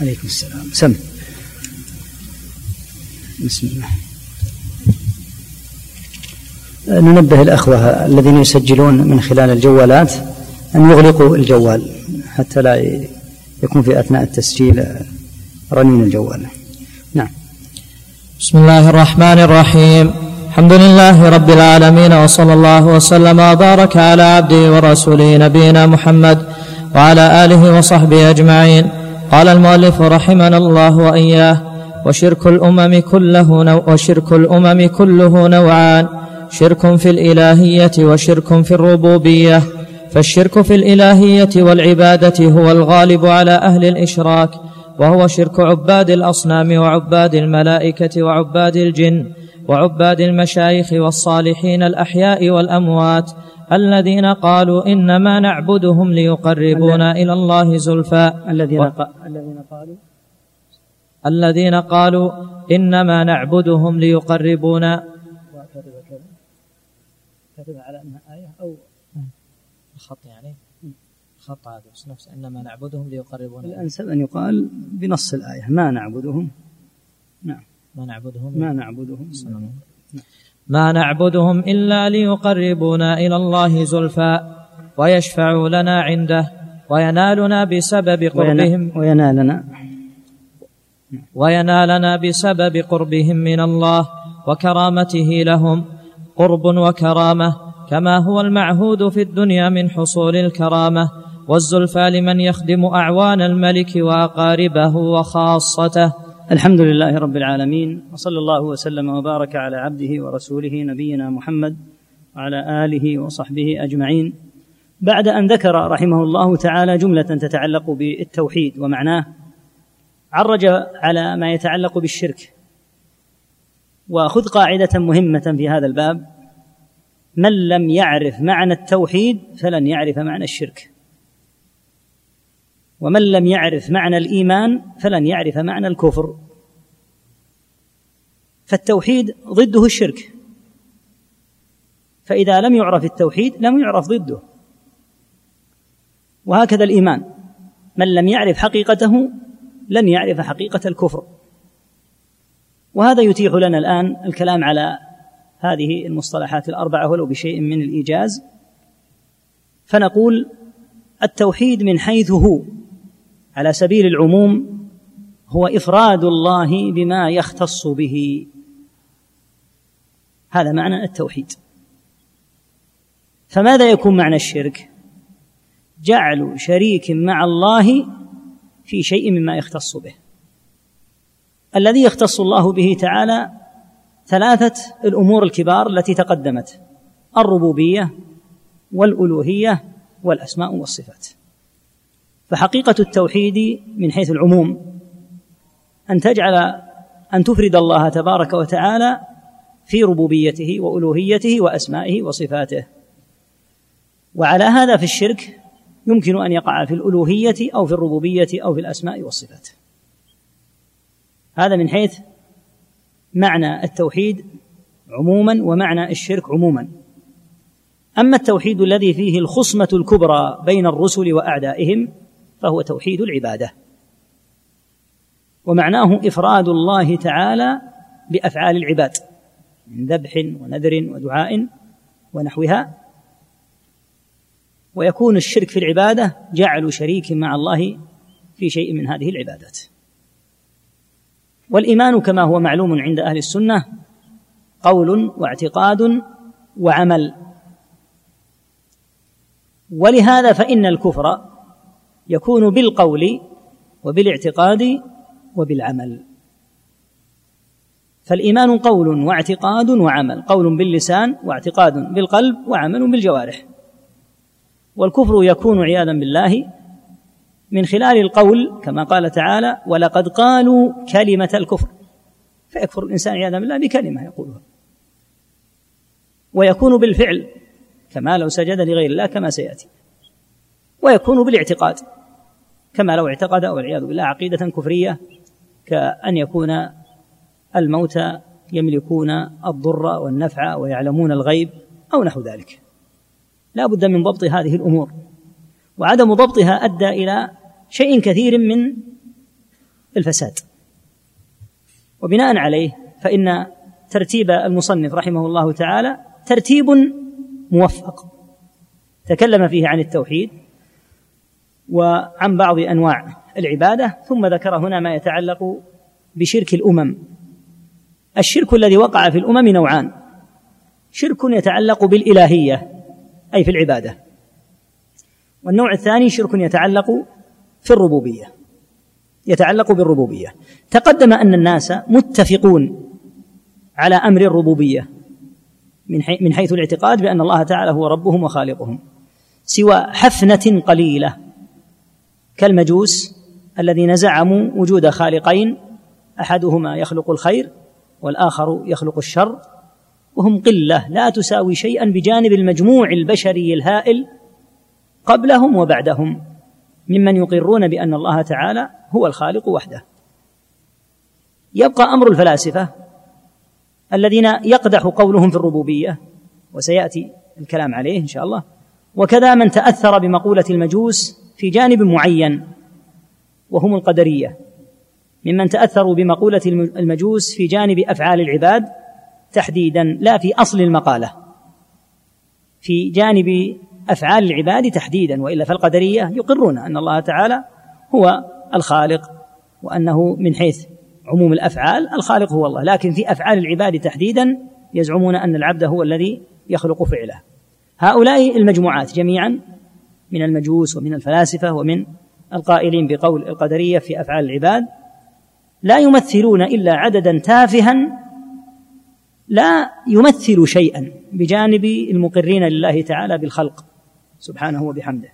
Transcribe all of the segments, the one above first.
عليكم السلام. سم. بسم الله. ننبه الأخوة الذين يسجلون من خلال الجوالات أن يغلقوا الجوال حتى لا يكون في أثناء التسجيل رنين الجوال. نعم. بسم الله الرحمن الرحيم. الحمد لله رب العالمين وصلى الله وسلم وبارك على عبده ورسوله نبينا محمد وعلى آله وصحبه أجمعين. قال المؤلف رحمنا الله وإياه وشرك الأمم كله نوع وشرك الأمم كله نوعان شرك في الإلهية وشرك في الربوبية. فالشرك في الإلهية والعبادة هو الغالب على أهل الإشراك وهو شرك عباد الأصنام وعباد الملائكة وعباد الجن وعباد المشايخ والصالحين الأحياء والأموات. الذين قالوا إنما نعبدهم ليقربونا إلى الله زلفى. الذين و... الذين قالوا الذين قالوا إنما نعبدهم ليقربونا. كتب على أنها آية أو خط يعني؟ خط هذا بس نفس إنما نعبدهم ليقربونا. الأنسب أن يقال بنص الآية ما نعبدهم. نعم. ما نعبدهم. ما نعبدهم. ما نعبدهم إلا ليقربونا إلى الله زلفى ويشفعوا لنا عنده وينالنا بسبب قربهم وينالنا. وينالنا بسبب قربهم من الله وكرامته لهم. قرب وكرامة كما هو المعهود في الدنيا من حصول الكرامة. والزلفى لمن يخدم أعوان الملك وأقاربه وخاصته. الحمد لله رب العالمين وصلى الله وسلم وبارك على عبده ورسوله نبينا محمد وعلى آله وصحبه أجمعين. بعد أن ذكر رحمه الله تعالى جملة تتعلق بالتوحيد ومعناه عرج على ما يتعلق بالشرك. وخذ قاعدة مهمة في هذا الباب من لم يعرف معنى التوحيد فلن يعرف معنى الشرك. ومن لم يعرف معنى الإيمان فلن يعرف معنى الكفر. فالتوحيد ضده الشرك. فإذا لم يعرف التوحيد لم يعرف ضده. وهكذا الإيمان. من لم يعرف حقيقته لن يعرف حقيقة الكفر. وهذا يتيح لنا الآن الكلام على هذه المصطلحات الأربعة ولو بشيء من الإيجاز. فنقول التوحيد من حيث هو. على سبيل العموم هو إفراد الله بما يختص به. هذا معنى التوحيد. فماذا يكون معنى الشرك؟ جعل شريك مع الله في شيء مما يختص به. الذي يختص الله به تعالى ثلاثة الأمور الكبار التي تقدمت الربوبية والألوهية والأسماء والصفات. فحقيقة التوحيد من حيث العموم أن تجعل أن تفرد الله تبارك وتعالى في ربوبيته وألوهيته وأسمائه وصفاته. وعلى هذا في الشرك يمكن أن يقع في الألوهية أو في الربوبية أو في الأسماء والصفات. هذا من حيث معنى التوحيد عموما ومعنى الشرك عموما. أما التوحيد الذي فيه الخصمة الكبرى بين الرسل وأعدائهم فهو توحيد العبادة. ومعناه إفراد الله تعالى بأفعال العباد من ذبح ونذر ودعاء ونحوها. ويكون الشرك في العبادة جعل شريك مع الله في شيء من هذه العبادات. والإيمان كما هو معلوم عند أهل السنة قول واعتقاد وعمل. ولهذا فإن الكفر يكون بالقول وبالاعتقاد وبالعمل. فالإيمان قول واعتقاد وعمل قول باللسان واعتقاد بالقلب وعمل بالجوارح. والكفر يكون عياذا بالله من خلال القول كما قال تعالى ولقد قالوا كلمة الكفر فيكفر الإنسان عياذا بالله بكلمة يقولها. ويكون بالفعل كما لو سجد لغير الله كما سيأتي. ويكون بالاعتقاد. كما لو اعتقد والعياذ بالله عقيدة كفرية كأن يكون الموتى يملكون الضر والنفع ويعلمون الغيب أو نحو ذلك. لا بد من ضبط هذه الأمور. وعدم ضبطها أدى إلى شيء كثير من الفساد. وبناء عليه فإن ترتيب المصنف رحمه الله تعالى ترتيب موفق. تكلم فيه عن التوحيد وعن بعض أنواع العبادة ثم ذكر هنا ما يتعلق بشرك الأمم. الشرك الذي وقع في الأمم نوعان. شرك يتعلق بالإلهية أي في العبادة. والنوع الثاني شرك يتعلق في الربوبية يتعلق بالربوبية. تقدم أن الناس متفقون على أمر الربوبية من حيث الاعتقاد بأن الله تعالى هو ربهم وخالقهم سوى حفنة قليلة. كالمجوس الذين زعموا وجود خالقين أحدهما يخلق الخير والآخر يخلق الشر وهم قلة لا تساوي شيئا بجانب المجموع البشري الهائل قبلهم وبعدهم ممن يقرون بأن الله تعالى هو الخالق وحده. يبقى أمر الفلاسفة الذين يقدح قولهم في الربوبية وسيأتي الكلام عليه إن شاء الله. وكذا من تأثر بمقولة المجوس في جانب معين وهم القدرية ممن تأثروا بمقولة المجوس في جانب أفعال العباد تحديدا لا في أصل المقالة في جانب أفعال العباد تحديدا وإلا فالقدرية يقرون أن الله تعالى هو الخالق وأنه من حيث عموم الأفعال الخالق هو الله لكن في أفعال العباد تحديدا يزعمون أن العبد هو الذي يخلق فعله. هؤلاء المجموعات جميعا من المجوس ومن الفلاسفة ومن القائلين بقول القدرية في أفعال العباد لا يمثلون إلا عددا تافها لا يمثل شيئا بجانب المقرين لله تعالى بالخلق سبحانه وبحمده.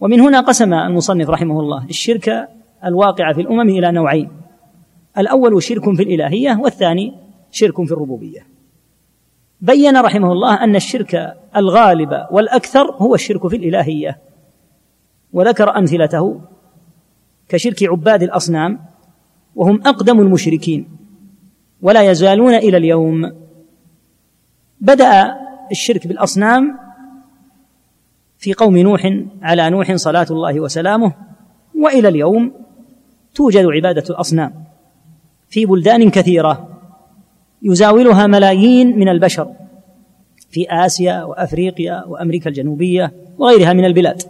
ومن هنا قسم المصنف رحمه الله الشرك الواقع في الأمم إلى نوعين الأول شرك في الإلهية والثاني شرك في الربوبية. بين رحمه الله أن الشرك الغالب والأكثر هو الشرك في الإلهية. وذكر أمثلته كشرك عباد الأصنام وهم أقدم المشركين ولا يزالون إلى اليوم. بدأ الشرك بالأصنام في قوم نوح على نوح صلاة الله وسلامه وإلى اليوم توجد عبادة الأصنام في بلدان كثيرة. يزاولها ملايين من البشر في آسيا وأفريقيا وأمريكا الجنوبية وغيرها من البلاد.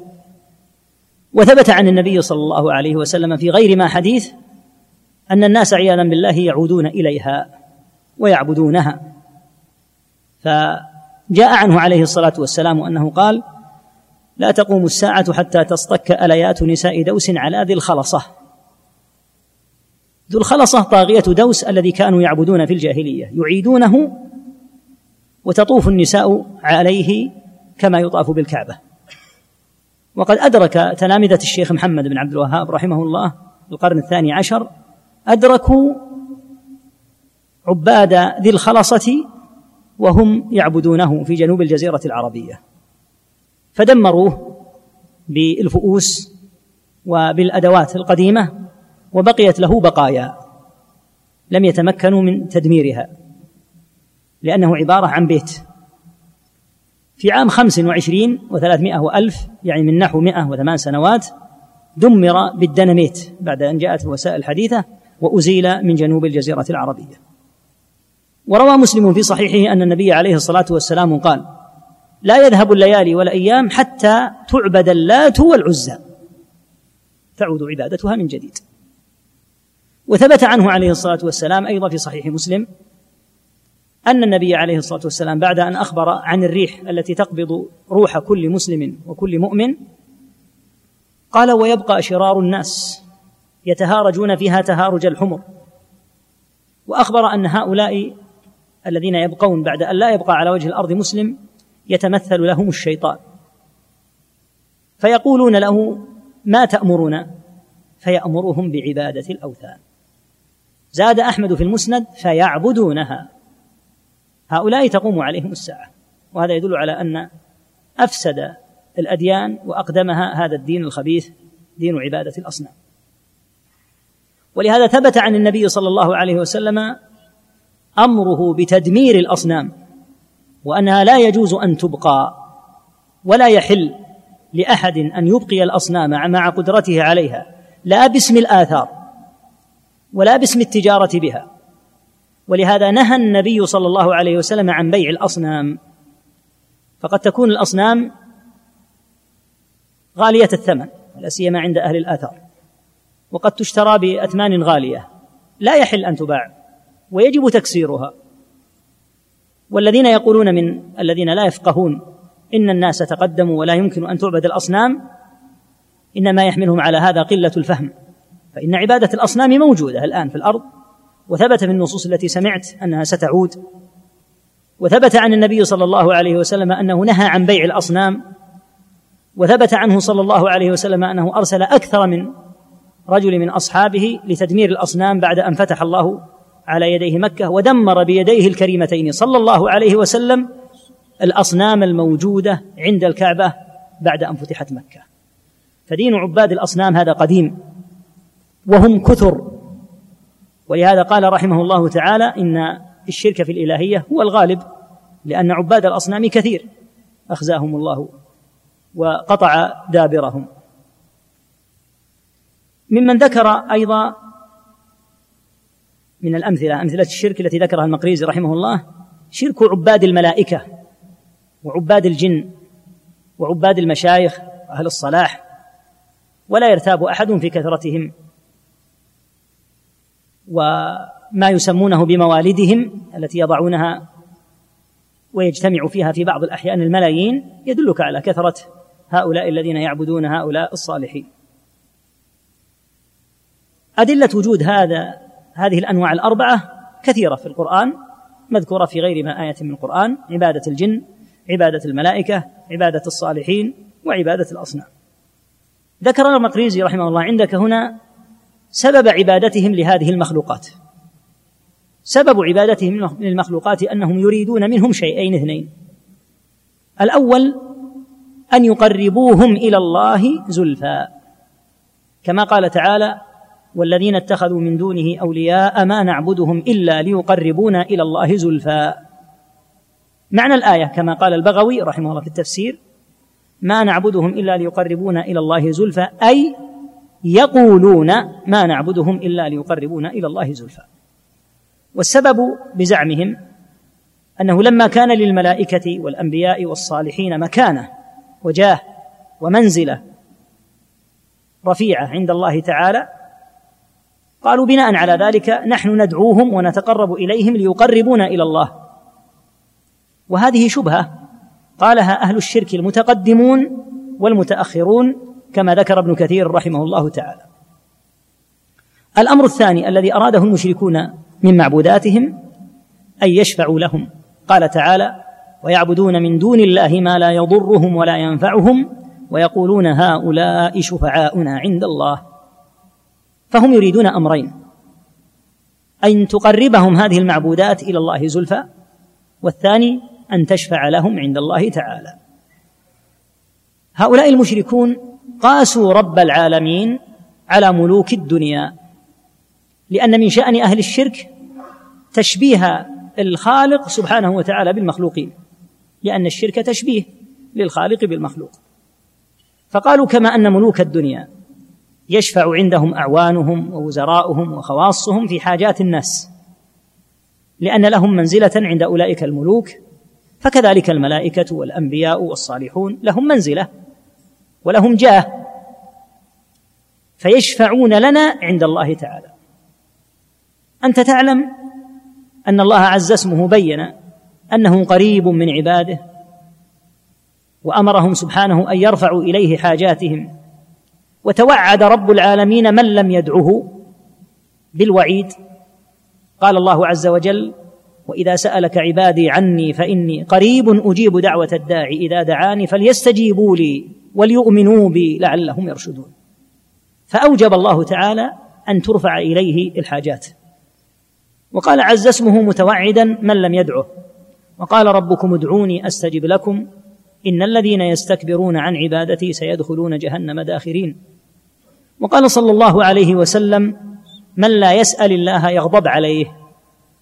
وثبت عن النبي صلى الله عليه وسلم في غير ما حديث أن الناس عياذا بالله يعودون إليها ويعبدونها. فجاء عنه عليه الصلاة والسلام أنه قال لا تقوم الساعة حتى تصطك أليات نساء دوس على ذي الخلصة. ذو الخلصة طاغية دوس الذي كانوا يعبدون في الجاهلية يعيدونه وتطوف النساء عليه كما يطاف بالكعبة. وقد أدرك تلامذة الشيخ محمد بن عبد الوهاب رحمه الله القرن الثاني عشر أدركوا عباد ذي الخلصة وهم يعبدونه في جنوب الجزيرة العربية. فدمروه بالفؤوس وبالأدوات القديمة وبقيت له بقايا. لم يتمكنوا من تدميرها لأنه عبارة عن بيت. في عام خمس وعشرين وثلاثمائة وألف يعني من نحو مئة وثمان سنوات دمر بالدنميت بعد أن جاءت الوسائل الحديثة وأزيل من جنوب الجزيرة العربية. وروى مسلم في صحيحه أن النبي عليه الصلاة والسلام قال لا يذهب الليالي والأيام حتى تعبد اللات والعزى. تعود عبادتها من جديد. وثبت عنه عليه الصلاة والسلام أيضا في صحيح مسلم أن النبي عليه الصلاة والسلام بعد أن أخبر عن الريح التي تقبض روح كل مسلم وكل مؤمن قال ويبقى شرار الناس يتهارجون فيها تهارج الحمر وأخبر أن هؤلاء الذين يبقون بعد أن لا يبقى على وجه الأرض مسلم يتمثل لهم الشيطان فيقولون له ما تأمرنا فيأمرهم بعبادة الأوثان زاد أحمد في المسند فيعبدونها. هؤلاء تقوم عليهم الساعة. وهذا يدل على أن أفسد الأديان وأقدمها هذا الدين الخبيث دين عبادة الأصنام. ولهذا ثبت عن النبي صلى الله عليه وسلم أمره بتدمير الأصنام وأنها لا يجوز أن تبقى ولا يحل لأحد أن يبقي الأصنام مع قدرته عليها لا باسم الآثار. ولا باسم التجارة بها. ولهذا نهى النبي صلى الله عليه وسلم عن بيع الأصنام. فقد تكون الأصنام غالية الثمن لا سيما عند أهل الاثر وقد تشترى بأثمان غالية لا يحل أن تباع ويجب تكسيرها. والذين يقولون من الذين لا يفقهون إن الناس تقدموا ولا يمكن أن تعبد الأصنام إنما يحملهم على هذا قلة الفهم. فإن عبادة الأصنام موجودة الآن في الأرض وثبت في النصوص التي سمعت أنها ستعود وثبت عن النبي صلى الله عليه وسلم أنه نهى عن بيع الأصنام وثبت عنه صلى الله عليه وسلم أنه أرسل أكثر من رجل من أصحابه لتدمير الأصنام بعد أن فتح الله على يديه مكة ودمر بيديه الكريمتين. صلى الله عليه وسلم الأصنام الموجودة عند الكعبة بعد أن فتحت مكة. فدين عباد الأصنام هذا قديم. وهم كثر. ولهذا قال رحمه الله تعالى إن الشرك في الإلهية هو الغالب لأن عباد الأصنام كثير. أخزاهم الله وقطع دابرهم. ممن ذكر أيضا من الأمثلة أمثلة الشرك التي ذكرها المقريزي رحمه الله شرك عباد الملائكة وعباد الجن وعباد المشايخ واهل الصلاح ولا يرتاب أحد في كثرتهم. وما يسمونه بموالدهم التي يضعونها ويجتمع فيها في بعض الأحيان الملايين يدلك على كثرة هؤلاء الذين يعبدون هؤلاء الصالحين. أدلة وجود هذا هذه الأنواع الأربعة كثيرة في القرآن مذكورة في غير ما آية من القرآن عبادة الجن عبادة الملائكة عبادة الصالحين وعبادة الأصنام. ذكر المقريزي رحمه الله عندك هنا سبب عبادتهم لهذه المخلوقات. سبب عبادتهم للمخلوقات أنهم يريدون منهم شيئين اثنين. الأول أن يقربوهم إلى الله زلفى. كما قال تعالى والذين اتخذوا من دونه أولياء ما نعبدهم إلا ليقربونا إلى الله زلفى. معنى الآية كما قال البغوي رحمه الله في التفسير ما نعبدهم إلا ليقربونا إلى الله زلفى. أي يقولون ما نعبدهم إلا ليقربونا إلى الله زلفى. والسبب بزعمهم أنه لما كان للملائكة والأنبياء والصالحين مكانة وجاه ومنزلة رفيعة عند الله تعالى قالوا بناء على ذلك نحن ندعوهم ونتقرب إليهم ليقربونا إلى الله. وهذه شبهة قالها أهل الشرك المتقدمون والمتأخرون كما ذكر ابن كثير رحمه الله تعالى. الأمر الثاني الذي أراده المشركون من معبوداتهم أن يشفعوا لهم. قال تعالى ويعبدون من دون الله ما لا يضرهم ولا ينفعهم ويقولون هؤلاء شفعاؤنا عند الله. فهم يريدون أمرين أن تقربهم هذه المعبودات إلى الله زلفى والثاني أن تشفع لهم عند الله تعالى. هؤلاء المشركون قاسوا رب العالمين على ملوك الدنيا لأن من شأن أهل الشرك تشبيه الخالق سبحانه وتعالى بالمخلوقين لأن الشرك تشبيه للخالق بالمخلوق. فقالوا كما أن ملوك الدنيا يشفع عندهم أعوانهم ووزراؤهم وخواصهم في حاجات الناس لأن لهم منزلة عند أولئك الملوك فكذلك الملائكة والأنبياء والصالحون لهم منزلة. ولهم جاه فيشفعون لنا عند الله تعالى. أنت تعلم أن الله عز اسمه بين أنه قريب من عباده وأمرهم سبحانه أن يرفعوا إليه حاجاتهم وتوعد رب العالمين من لم يدعه بالوعيد. قال الله عز وجل وإذا سألك عبادي عني فإني قريب أجيب دعوة الداعي. إذا دعاني فليستجيبوا لي وليؤمنوا بي لعلهم يرشدون. فأوجب الله تعالى أن ترفع إليه الحاجات. وقال عز اسمه متوعدا من لم يدعه. وقال ربكم ادعوني أستجب لكم. إن الذين يستكبرون عن عبادتي سيدخلون جهنم داخرين. وقال صلى الله عليه وسلم من لا يسأل الله يغضب عليه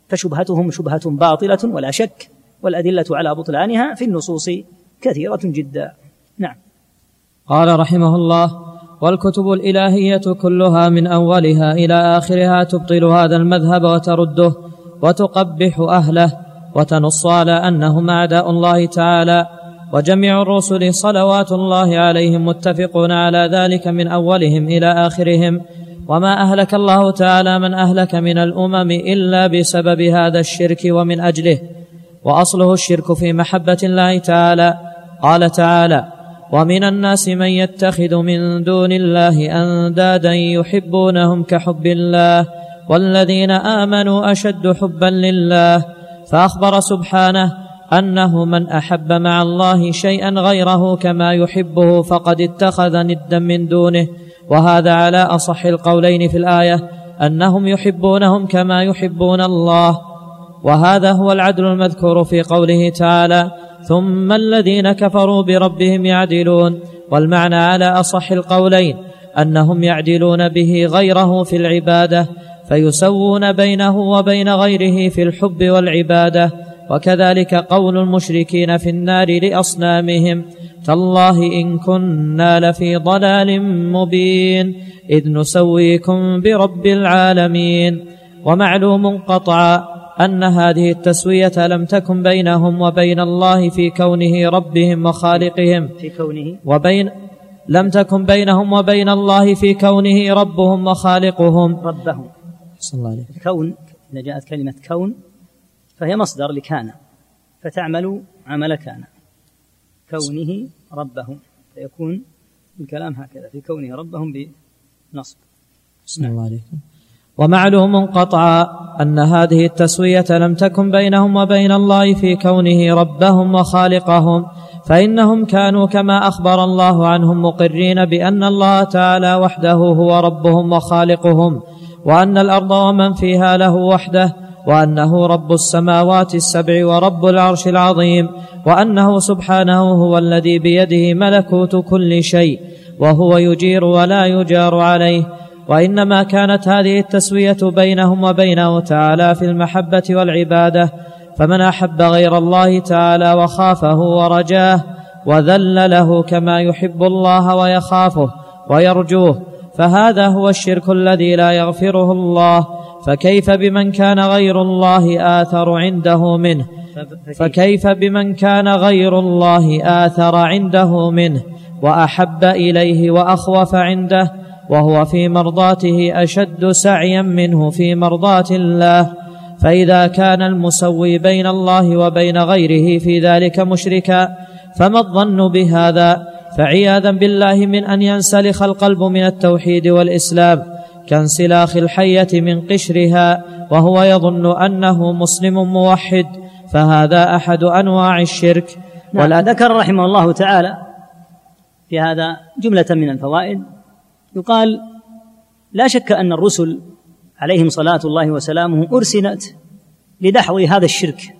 فشبهتهم شبهة باطلة ولا شك والأدلة على بطلانها في النصوص كثيرة جدا. نعم. قال رحمه الله والكتب الإلهية كلها من أولها إلى آخرها تبطل هذا المذهب وترده وتقبح أهله وتنص على أنهم أعداء الله تعالى وجميع الرسل صلوات الله عليهم متفقون على ذلك من أولهم إلى آخرهم وما اهلك الله تعالى من اهلك من الامم الا بسبب هذا الشرك ومن اجله واصله الشرك في محبه الله تعالى قال تعالى ومن الناس من يتخذ من دون الله اندادا يحبونهم كحب الله والذين امنوا اشد حبا لله فاخبر سبحانه انه من احب مع الله شيئا غيره كما يحبه فقد اتخذ ندا من دونه وهذا على أصح القولين في الآية أنهم يحبونهم كما يحبون الله. وهذا هو العدل المذكور في قوله تعالى ثم الذين كفروا بربهم يعدلون. والمعنى على أصح القولين أنهم يعدلون به غيره في العبادة فيسوون بينه وبين غيره في الحب والعبادة. وكذلك قول المشركين في النار لأصنامهم تالله إن كنا لفي ضلال مبين إذ نسويكم برب العالمين. ومعلوم قطعا أن هذه التسوية لم تكن بينهم وبين الله في كونه ربهم وخالقهم. في كونه؟ وبين لم تكن بينهم وبين الله في كونه ربهم وخالقهم. ربهم. صلى الله عليه كون إذا جاءت كلمة كون فهي مصدر لكان فتعمل عمل كان كونه ربهم فيكون الكلام هكذا في كونه ربهم بنصب. بسم الله عليكم. ومعلوم قطعا أن هذه التسوية لم تكن بينهم وبين الله في كونه ربهم وخالقهم فإنهم كانوا كما أخبر الله عنهم مقرين بأن الله تعالى وحده هو ربهم وخالقهم وأن الأرض ومن فيها له وحده وأنه رب السماوات السبع ورب العرش العظيم وأنه سبحانه هو الذي بيده ملكوت كل شيء وهو يجير ولا يجار عليه وإنما كانت هذه التسوية بينهم وبينه تعالى في المحبة والعبادة فمن أحب غير الله تعالى وخافه ورجاه وذل له كما يحب الله ويخافه ويرجوه فهذا هو الشرك الذي لا يغفره الله فكيف بمن كان غير الله آثر عنده منه؟ فكيف بمن كان غير الله آثر عنده منه؟ وأحب إليه وأخوف عنده وهو في مرضاته أشد سعيا منه في مرضاة الله. فإذا كان المسوي بين الله وبين غيره في ذلك مشركا فما الظن بهذا؟ فعياذا بالله من أن ينسلخ القلب من التوحيد والإسلام. كانسلاخ الحية من قشرها وهو يظن أنه مسلم موحد فهذا أحد أنواع الشرك. نعم. ولا ذكر رحمه الله تعالى في هذا جملة من الفوائد يقال لا شك أن الرسل عليهم صلاة الله وسلامه أرسلت لدحض هذا الشرك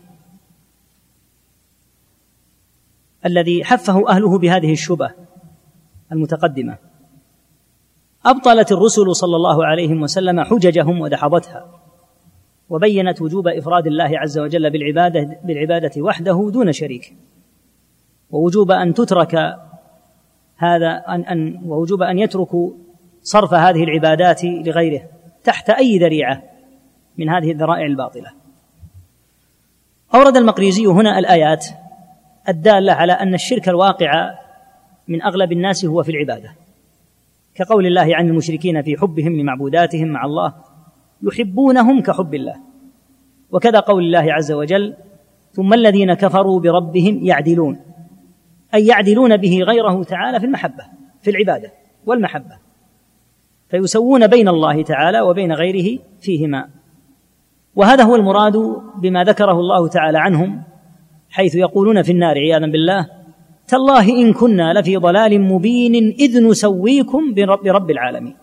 الذي حفه أهله بهذه الشبه المتقدمة. أبطلت الرسل صلى الله عليه وسلم حججهم ودحضتها وبينت وجوب إفراد الله عز وجل بالعبادة بالعبادة وحده دون شريك ووجوب أن تترك هذا أن أن ووجوب أن يتركوا صرف هذه العبادات لغيره تحت أي ذريعة من هذه الذرائع الباطلة. أورد المقريزي هنا الآيات الدالة على أن الشرك الواقع من أغلب الناس هو في العبادة. كقول الله عن المشركين في حبهم لمعبوداتهم مع الله يحبونهم كحب الله. وكذا قول الله عز وجل ثم الذين كفروا بربهم يعدلون. أي يعدلون به غيره تعالى في المحبة في العبادة والمحبة. فيسوون بين الله تعالى وبين غيره فيهما. وهذا هو المراد بما ذكره الله تعالى عنهم حيث يقولون في النار عياذا بالله. تالله إن كنا لفي ضلال مبين إذ نسويكم برب العالمين.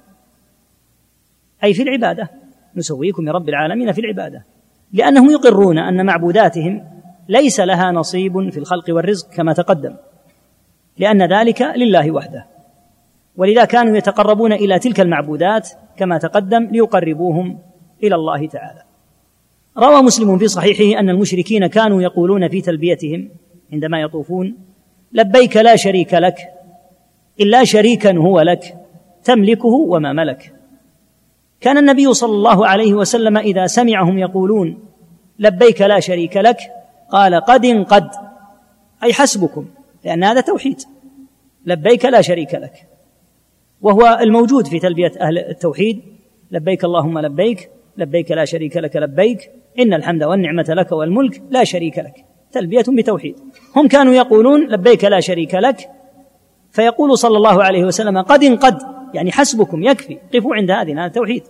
أي في العبادة. نسويكم برب العالمين في العبادة. لأنهم يقرون أن معبوداتهم ليس لها نصيب في الخلق والرزق كما تقدم. لأن ذلك لله وحده. ولذا كانوا يتقربون إلى تلك المعبودات كما تقدم ليقربوهم إلى الله تعالى. روى مسلم في صحيحه أن المشركين كانوا يقولون في تلبيتهم عندما يطوفون لبيك لا شريك لك الا شريكا هو لك تملكه وما ملك. كان النبي صلى الله عليه وسلم إذا سمعهم يقولون لبيك لا شريك لك قال قد قد أي حسبكم لأن هذا توحيد. لبيك لا شريك لك. وهو الموجود في تلبية أهل التوحيد. لبيك اللهم لبيك لبيك لا شريك لك لبيك إن الحمد والنعمة لك والملك لا شريك لك. تلبية بتوحيد. هم كانوا يقولون لبيك لا شريك لك. فيقول صلى الله عليه وسلم قد قد يعني حسبكم يكفي. قفوا عند هذه هذا التوحيد.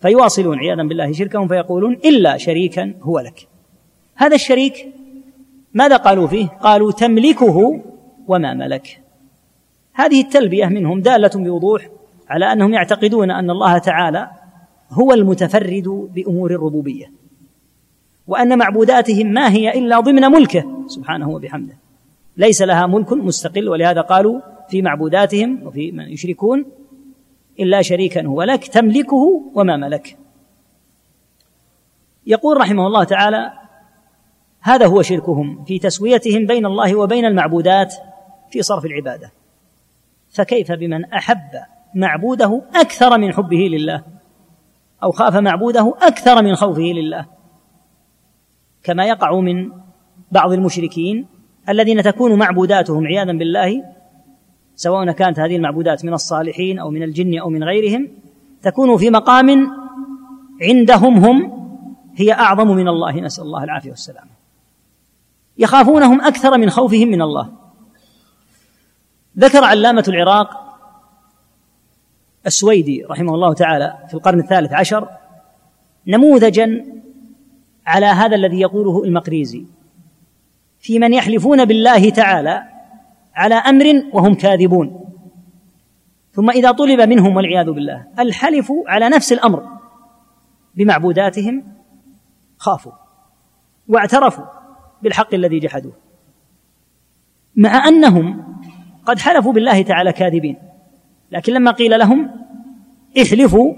فيواصلون عياذا بالله شركهم فيقولون إلا شريكا هو لك. هذا الشريك ماذا قالوا فيه؟ قالوا تملكه وما ملك. هذه التلبية منهم دالة بوضوح على أنهم يعتقدون أن الله تعالى هو المتفرد بأمور الربوبية. وأن معبوداتهم ما هي إلا ضمن ملكه سبحانه وبحمده. ليس لها ملك مستقل ولهذا قالوا في معبوداتهم وفي من يشركون إلا شريكا هو لك تملكه وما ملك. يقول رحمه الله تعالى هذا هو شركهم في تسويتهم بين الله وبين المعبودات في صرف العبادة. فكيف بمن أحب معبوده أكثر من حبه لله؟ أو خاف معبوده أكثر من خوفه لله؟ كما يقع من بعض المشركين الذين تكون معبوداتهم عياذا بالله سواء كانت هذه المعبودات من الصالحين أو من الجن أو من غيرهم تكون في مقام عندهم هم هي أعظم من الله. نسأل الله العافية والسلامة. يخافونهم أكثر من خوفهم من الله. ذكر علامة العراق السويدي رحمه الله تعالى في القرن الثالث عشر نموذجا على هذا الذي يقوله المقريزي. في من يحلفون بالله تعالى على أمر وهم كاذبون. ثم إذا طلب منهم والعياذ بالله الحلف على نفس الأمر بمعبوداتهم خافوا واعترفوا بالحق الذي جحدوه مع أنهم قد حلفوا بالله تعالى كاذبين. لكن لما قيل لهم احلفوا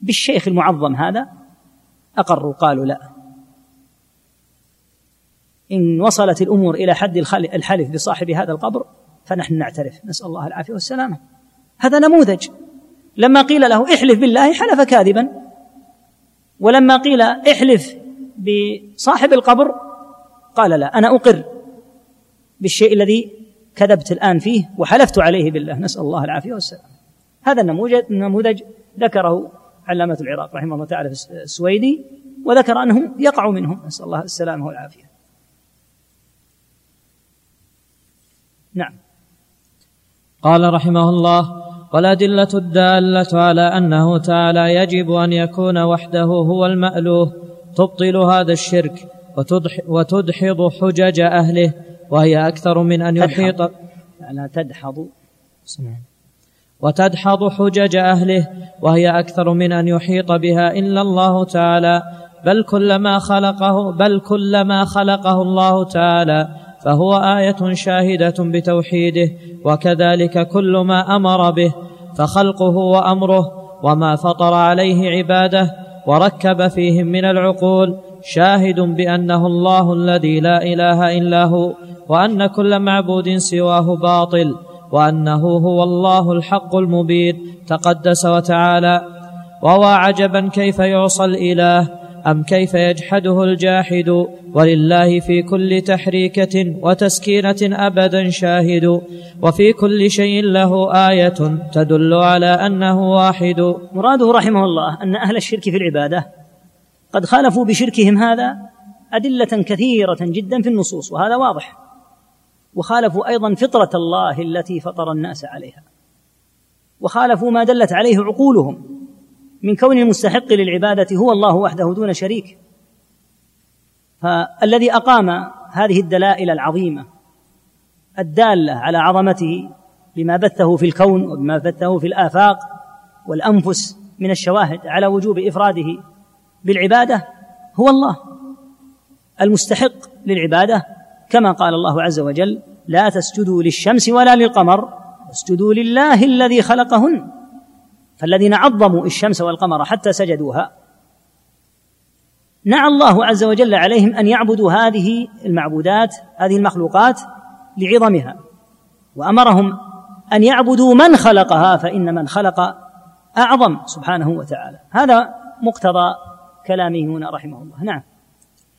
بالشيخ المعظم هذا أقروا قالوا لا. إن وصلت الأمور إلى حد الحلف بصاحب هذا القبر فنحن نعترف. نسأل الله العافية والسلامة. هذا نموذج. لما قيل له احلف بالله حلف كاذبا. ولما قيل احلف بصاحب القبر قال لا أنا أقر بالشيء الذي كذبت الآن فيه وحلفت عليه بالله. نسأل الله العافية والسلام هذا النموذج نموذج ذكره علامة العراق رحمه الله تعالى السويدي وذكر أنه يقع منهم. نسأل الله السلامة والعافية. نعم. قال رحمه الله والأدلة الدالة على أنه تعالى يجب أن يكون وحده هو المألوه تبطل هذا الشرك وتدحض حجج أهله وهي أكثر من أن يحيط لا تدحض. وتدحض حجج أهله وهي أكثر من أن يحيط بها إلا الله تعالى. بل كلما خلقه بل كلما خلقه الله تعالى فهو آية شاهدة بتوحيده وكذلك كل ما أمر به فخلقه وأمره وما فطر عليه عباده وركب فيهم من العقول شاهد بأنه الله الذي لا إله إلا هو وأن كل معبود سواه باطل. وأنه هو الله الحق المبين. تقدس وتعالى. ووا عجبا كيف يعصى الإله أم كيف يجحده الجاحد. ولله في كل تحريكة وتسكينة ابدا شاهد. وفي كل شيء له آية تدل على أنه واحد. مراده رحمه الله أن أهل الشرك في العبادة قد خالفوا بشركهم هذا أدلة كثيرة جدا في النصوص وهذا واضح. وخالفوا أيضا فطرة الله التي فطر الناس عليها. وخالفوا ما دلت عليه عقولهم من كون المستحق للعبادة هو الله وحده دون شريك. فالذي أقام هذه الدلائل العظيمة الدالة على عظمته بما بثه في الكون وبما بثه في الآفاق والأنفس من الشواهد على وجوب إفراده بالعبادة هو الله. المستحق للعبادة كما قال الله عز وجل لا تسجدوا للشمس ولا للقمر اسجدوا لله الذي خلقهن فالذين عظموا الشمس والقمر حتى سجدوها. نعى الله عز وجل عليهم أن يعبدوا هذه المعبودات هذه المخلوقات لعظمها وأمرهم أن يعبدوا من خلقها فإن من خلق أعظم سبحانه وتعالى. هذا مقتضى كلامه هنا رحمه الله. نعم.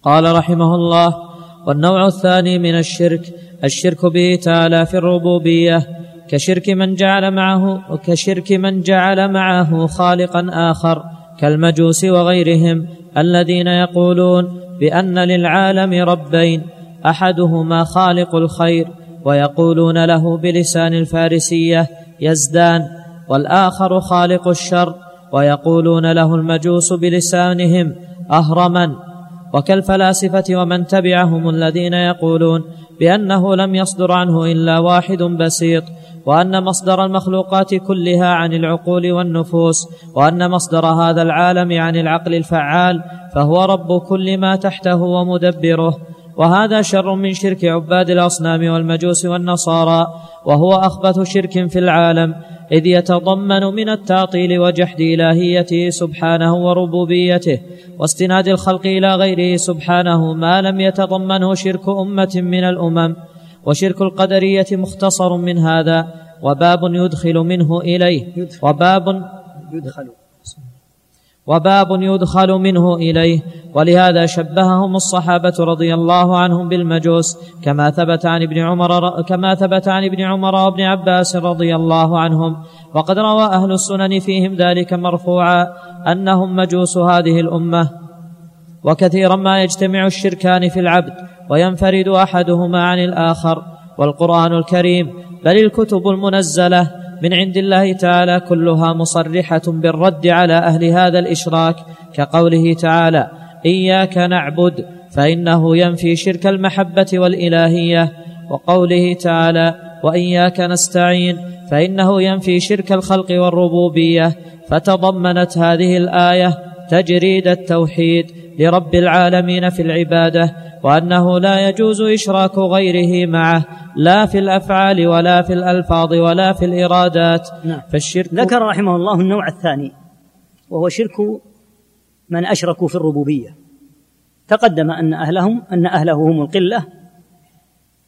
قال رحمه الله والنوع الثاني من الشرك الشرك به تعالى في الربوبية كشرك من جعل معه وكشرك من جعل معه خالقا آخر كالمجوس وغيرهم الذين يقولون بأن للعالم ربين أحدهما خالق الخير ويقولون له بلسان الفارسية يزدان والآخر خالق الشر ويقولون له المجوس بلسانهم اهرما. وكالفلاسفة ومن تبعهم الذين يقولون بأنه لم يصدر عنه إلا واحد بسيط وأن مصدر المخلوقات كلها عن العقول والنفوس وأن مصدر هذا العالم عن العقل الفعال فهو رب كل ما تحته ومدبره. وهذا شر من شرك عباد الأصنام والمجوس والنصارى وهو أخبث شرك في العالم. إذ يتضمن من التعطيل وجحد الهيته سبحانه وربوبيته واستناد الخلق إلى غيره سبحانه ما لم يتضمنه شرك أمة من الأمم وشرك القدرية مختصر من هذا وباب يدخل منه إليه وباب يدخل. وباب يدخل منه إليه. ولهذا شبههم الصحابة رضي الله عنهم بالمجوس كما ثبت عن ابن عمر كما ثبت عن ابن عمر وابن عباس رضي الله عنهم. وقد روى أهل السنن فيهم ذلك مرفوعا أنهم مجوس هذه الأمة. وكثيرا ما يجتمع الشركان في العبد وينفرد أحدهما عن الآخر. والقرآن الكريم بل الكتب المنزلة من عند الله تعالى كلها مصرحة بالرد على أهل هذا الإشراك كقوله تعالى إياك نعبد فإنه ينفي شرك المحبة والإلهية وقوله تعالى وإياك نستعين فإنه ينفي شرك الخلق والربوبية فتضمنت هذه الآية تجريد التوحيد لرب العالمين في العبادة وأنه لا يجوز إشراك غيره معه لا في الأفعال ولا في الألفاظ ولا في الإرادات نعم. فالشرك ذكر رحمه الله النوع الثاني وهو شرك من أشركوا في الربوبية تقدم أن أهلهم أن أهله هم القلة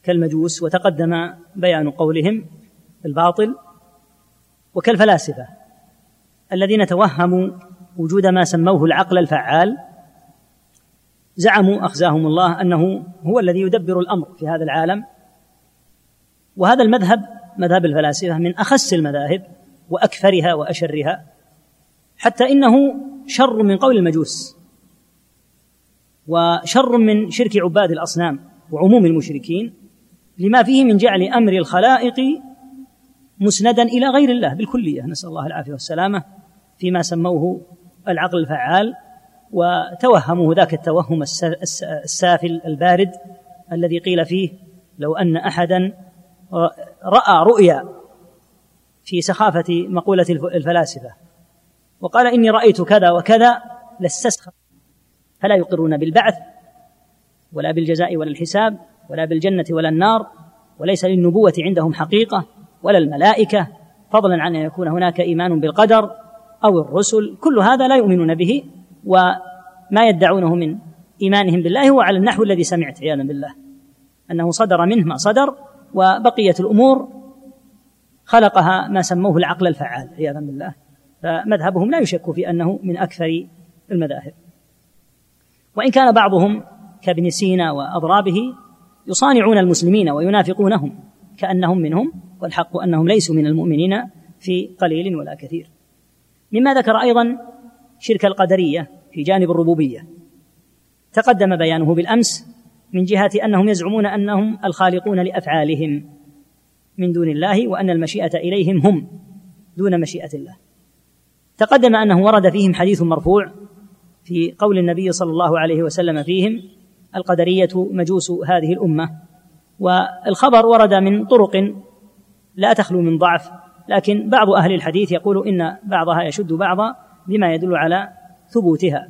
كالمجوس وتقدم بيان قولهم الباطل وكالفلاسفة الذين توهموا وجود ما سموه العقل الفعال زعموا أخزاهم الله أنه هو الذي يدبر الأمر في هذا العالم. وهذا المذهب مذهب الفلاسفة من أخس المذاهب وأكثرها وأشرها حتى إنه شر من قول المجوس وشر من شرك عباد الأصنام وعموم المشركين لما فيه من جعل أمر الخلائق مسندا إلى غير الله. بالكلية نسأل الله العافية والسلامة فيما سموه العقل الفعال. وتوهموا ذاك التوهم السافل البارد الذي قيل فيه لو أن احدا رأى رؤيا في سخافة مقولة الفلاسفة وقال إني رأيت كذا وكذا لاستسخف فلا يقرون بالبعث ولا بالجزاء ولا الحساب ولا بالجنة ولا النار وليس للنبوة عندهم حقيقة ولا الملائكة فضلا عن أن يكون هناك إيمان بالقدر أو الرسل. كل هذا لا يؤمنون به وما يدعونه من إيمانهم بالله هو على النحو الذي سمعت عياذا بالله. أنه صدر منه ما صدر وبقيه الأمور خلقها ما سموه العقل الفعال عياذا بالله. فمذهبهم لا يشك في أنه من أكثر المذاهب. وإن كان بعضهم كابن سينا وأضرابه يصانعون المسلمين وينافقونهم كأنهم منهم والحق أنهم ليسوا من المؤمنين في قليل ولا كثير. مما ذكر أيضا شرك القدرية في جانب الربوبية. تقدم بيانه بالأمس من جهة أنهم يزعمون أنهم الخالقون لأفعالهم من دون الله وأن المشيئة إليهم هم دون مشيئة الله. تقدم أنه ورد فيهم حديث مرفوع في قول النبي صلى الله عليه وسلم فيهم القدرية مجوس هذه الأمة. والخبر ورد من طرق لا تخلو من ضعف لكن بعض أهل الحديث يقول إن بعضها يشد بعضا بما يدل على ثبوتها.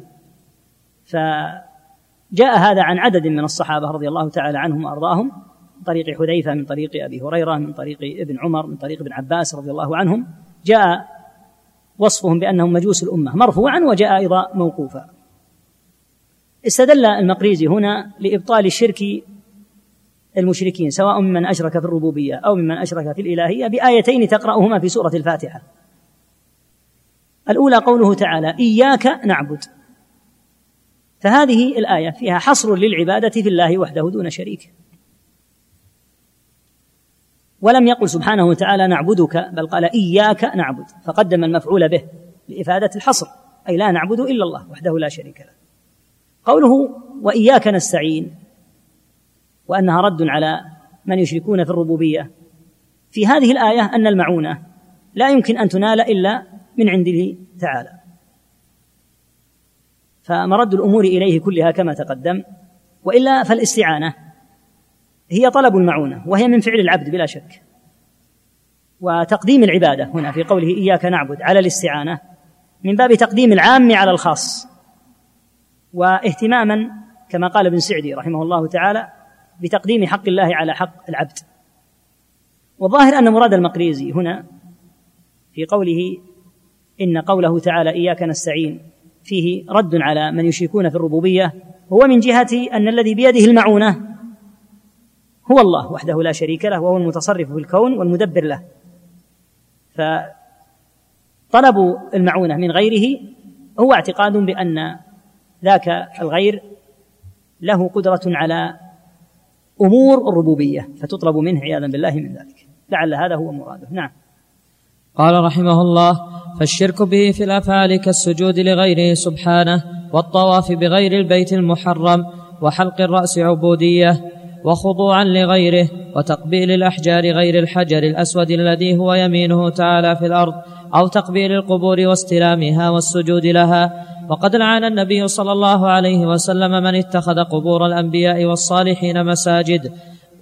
فجاء هذا عن عدد من الصحابة رضي الله تعالى عنهم وأرضاهم من طريق حذيفة من طريق أبي هريرة من طريق ابن عمر من طريق ابن عباس رضي الله عنهم. جاء وصفهم بأنهم مجوس الأمة مرفوعا وجاء أيضا موقوفا. استدل المقريزي هنا لإبطال الشرك المشركين سواء ممن أشرك في الربوبية أو ممن أشرك في الإلهية بآيتين تقرأهما في سورة الفاتحة. الأولى قوله تعالى إياك نعبد. فهذه الآية فيها حصر للعبادة في الله وحده دون شريك. ولم يقل سبحانه وتعالى نعبدك بل قال إياك نعبد فقدم المفعول به لإفادة الحصر أي لا نعبد إلا الله وحده لا شريك له. قوله وإياك نستعين وأنها رد على من يشركون في الربوبية. في هذه الآية أن المعونة لا يمكن أن تنال إلا من عنده تعالى. فمرد الأمور إليه كلها كما تقدم وإلا فالاستعانة هي طلب المعونة وهي من فعل العبد بلا شك. وتقديم العبادة هنا في قوله إياك نعبد على الاستعانة من باب تقديم العام على الخاص واهتماما كما قال ابن سعدي رحمه الله تعالى بتقديم حق الله على حق العبد. والظاهر أن مراد المقريزي هنا في قوله إن قوله تعالى إياك نستعين فيه رد على من يشركون في الربوبية هو من جهة أن الذي بيده المعونة هو الله وحده لا شريك له وهو المتصرف في الكون والمدبر له. فطلب المعونة من غيره هو اعتقاد بأن ذاك الغير له قدرة على أمور الربوبية فتطلب منه عياذا بالله من ذلك. لعل هذا هو مراده. نعم. قال رحمه الله فالشرك به في الأفعال كالسجود لغيره سبحانه والطواف بغير البيت المحرم وحلق الرأس عبودية وخضوعا لغيره وتقبيل الأحجار غير الحجر الأسود الذي هو يمينه تعالى في الأرض أو تقبيل القبور واستلامها والسجود لها. وقد لعن النبي صلى الله عليه وسلم من اتخذ قبور الأنبياء والصالحين مساجد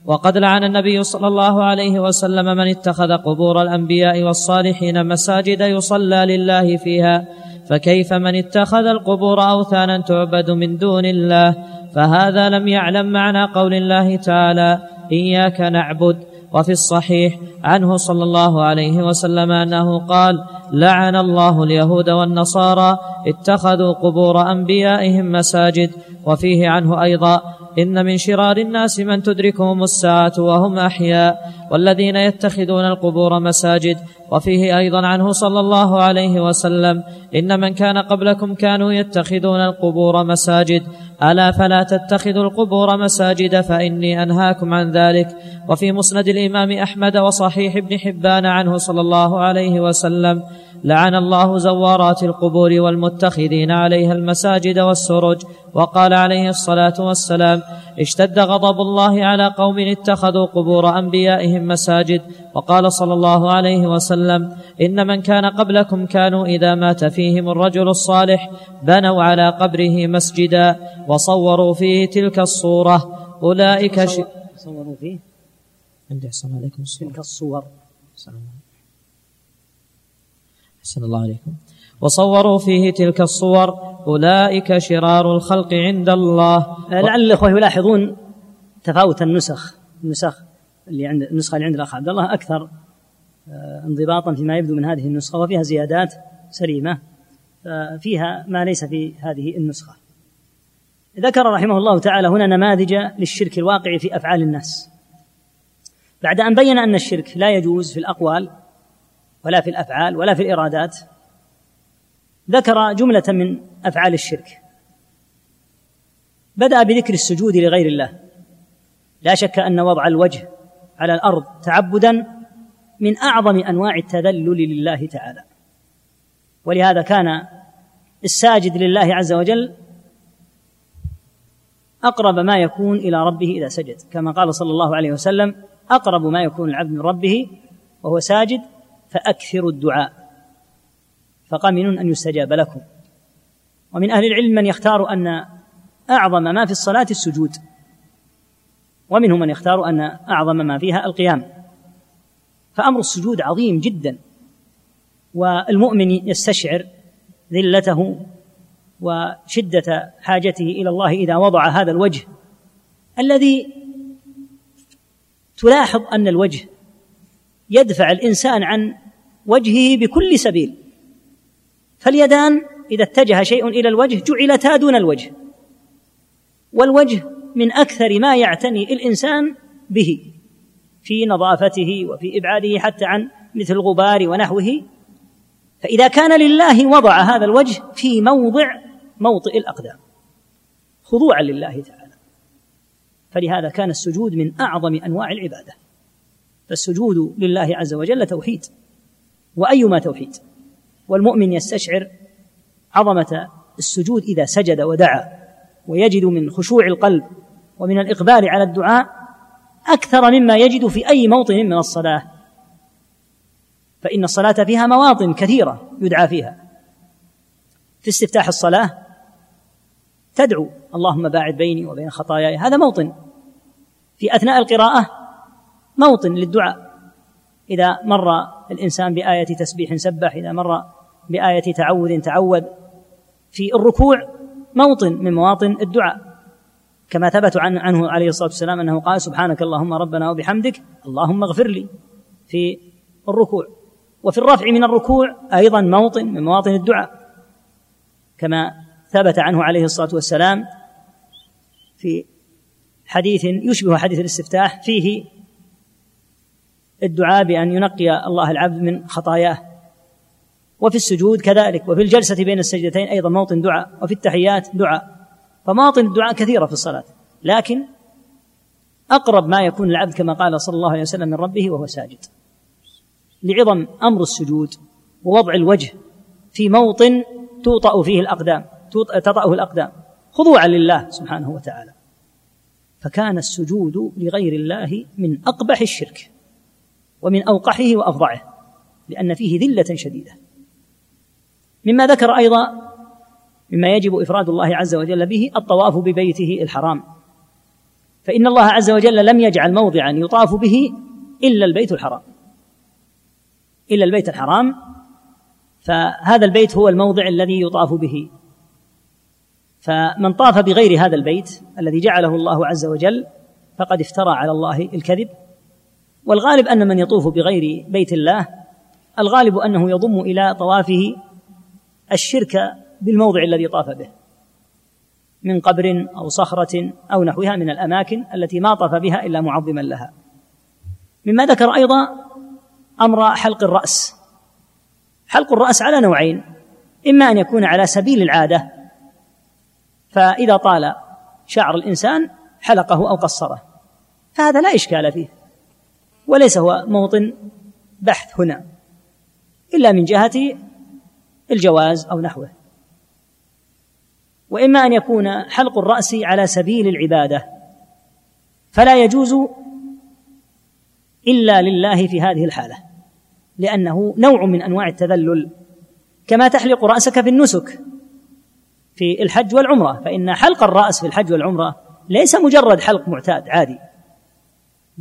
وقد لعن النبي صلى الله عليه وسلم من اتخذ قبور الأنبياء والصالحين مساجد يصلى لله فيها فكيف من اتخذ القبور أوثانا تعبد من دون الله؟ فهذا لم يعلم معنى قول الله تعالى إياك نعبد. وفي الصحيح عنه صلى الله عليه وسلم أنه قال لعن الله اليهود والنصارى اتخذوا قبور أنبيائهم مساجد وفيه عنه أيضا إن من شرار الناس من تدركهم الساعة وهم أحياء والذين يتخذون القبور مساجد. وفيه أيضا عنه صلى الله عليه وسلم إن من كان قبلكم كانوا يتخذون القبور مساجد. ألا فلا تتخذوا القبور مساجد فإني أنهاكم عن ذلك. وفي مسند الإمام أحمد وصحيح ابن حبان عنه صلى الله عليه وسلم لعن الله زوارات القبور والمتخذين عليها المساجد والسرج وقال عليه الصلاة والسلام اشتد غضب الله على قوم اتخذوا قبور أنبيائهم مساجد وقال صلى الله عليه وسلم إن من كان قبلكم كانوا إذا مات فيهم الرجل الصالح بنوا على قبره مسجدا وصوروا فيه تلك الصورة أولئك صوروا فيه؟ عندي عليكم. تلك الصور. أحسن الله عليكم. وصوروا فيه تلك الصور أولئك شرار الخلق عند الله. لعل الإخوة يلاحظون تفاوت النسخ النسخ اللي عند النسخة اللي عند الأخ عبد الله أكثر آه، انضباطا فيما يبدو من هذه النسخة وفيها زيادات سليمة فيها ما ليس في هذه النسخة. ذكر رحمه الله تعالى هنا نماذج للشرك الواقع في أفعال الناس. بعد أن بين أن الشرك لا يجوز في الأقوال ولا في الأفعال ولا في الإرادات ذكر جملة من أفعال الشرك. بدأ بذكر السجود لغير الله. لا شك أن وضع الوجه على الأرض تعبدا من أعظم أنواع التذلل لله تعالى. ولهذا كان الساجد لله عز وجل أقرب ما يكون إلى ربه إذا سجد. كما قال صلى الله عليه وسلم أقرب ما يكون العبد من ربه وهو ساجد فأكثروا الدعاء. فقمن أن يستجاب لكم. ومن أهل العلم من يختار أن أعظم ما في الصلاة السجود. ومنهم من يختار أن أعظم ما فيها القيام. فأمر السجود عظيم جدا. والمؤمن يستشعر ذلته وشدة حاجته إلى الله إذا وضع هذا الوجه الذي تلاحظ أن الوجه يدفع الإنسان عن وجهه بكل سبيل. فاليدان إذا اتجه شيء إلى الوجه جعلتا دون الوجه. والوجه من أكثر ما يعتني الإنسان به في نظافته وفي إبعاده حتى عن مثل الغبار ونحوه. فإذا كان لله وضع هذا الوجه في موضع موطئ الأقدام. خضوعا لله تعالى. فلهذا كان السجود من أعظم أنواع العبادة. فالسجود لله عز وجل توحيد. وأيما توحيد. والمؤمن يستشعر عظمة السجود إذا سجد ودعا ويجد من خشوع القلب ومن الإقبال على الدعاء أكثر مما يجد في أي موطن من الصلاة. فإن الصلاة فيها مواطن كثيرة يدعى فيها. في استفتاح الصلاة تدعو اللهم باعد بيني وبين خطاياي هذا موطن. في أثناء القراءة موطن للدعاء. إذا مر الإنسان بآية تسبيح سبح إذا مر بآية تعوذ تعوذ في الركوع موطن من مواطن الدعاء كما ثبت عن عنه عليه الصلاة والسلام أنه قال سبحانك اللهم ربنا وبحمدك اللهم اغفر لي في الركوع. وفي الرفع من الركوع أيضا موطن من مواطن الدعاء كما ثبت عنه عليه الصلاة والسلام في حديث يشبه حديث الاستفتاح فيه الدعاء بأن ينقي الله العبد من خطاياه. وفي السجود كذلك وفي الجلسة بين السجدتين أيضا موطن دعاء وفي التحيات دعاء. فمواطن الدعاء كثيرة في الصلاة لكن أقرب ما يكون العبد كما قال صلى الله عليه وسلم من ربه وهو ساجد. لعظم أمر السجود ووضع الوجه في موطن توطأ فيه الأقدام تطأه الأقدام خضوعا لله سبحانه وتعالى. فكان السجود لغير الله من أقبح الشرك. ومن أوقحه وأفظعه لأن فيه ذلة شديدة. مما ذكر أيضا مما يجب إفراد الله عز وجل به الطواف ببيته الحرام. فإن الله عز وجل لم يجعل موضعا يطاف به إلا البيت الحرام. إلا البيت الحرام فهذا البيت هو الموضع الذي يطاف به. فمن طاف بغير هذا البيت الذي جعله الله عز وجل فقد افترى على الله الكذب. والغالب أن من يطوف بغير بيت الله الغالب أنه يضم إلى طوافه الشرك بالموضع الذي طاف به من قبر أو صخرة أو نحوها من الأماكن التي ما طاف بها إلا معظما لها. مما ذكر أيضا أمر حلق الرأس. حلق الرأس على نوعين إما أن يكون على سبيل العادة فإذا طال شعر الإنسان حلقه أو قصره فهذا لا إشكال فيه. وليس هو موطن بحث هنا إلا من جهة الجواز أو نحوه. وإما أن يكون حلق الرأس على سبيل العبادة فلا يجوز إلا لله في هذه الحالة لأنه نوع من أنواع التذلل. كما تحلق رأسك في النسك في الحج والعمرة فإن حلق الرأس في الحج والعمرة ليس مجرد حلق معتاد عادي.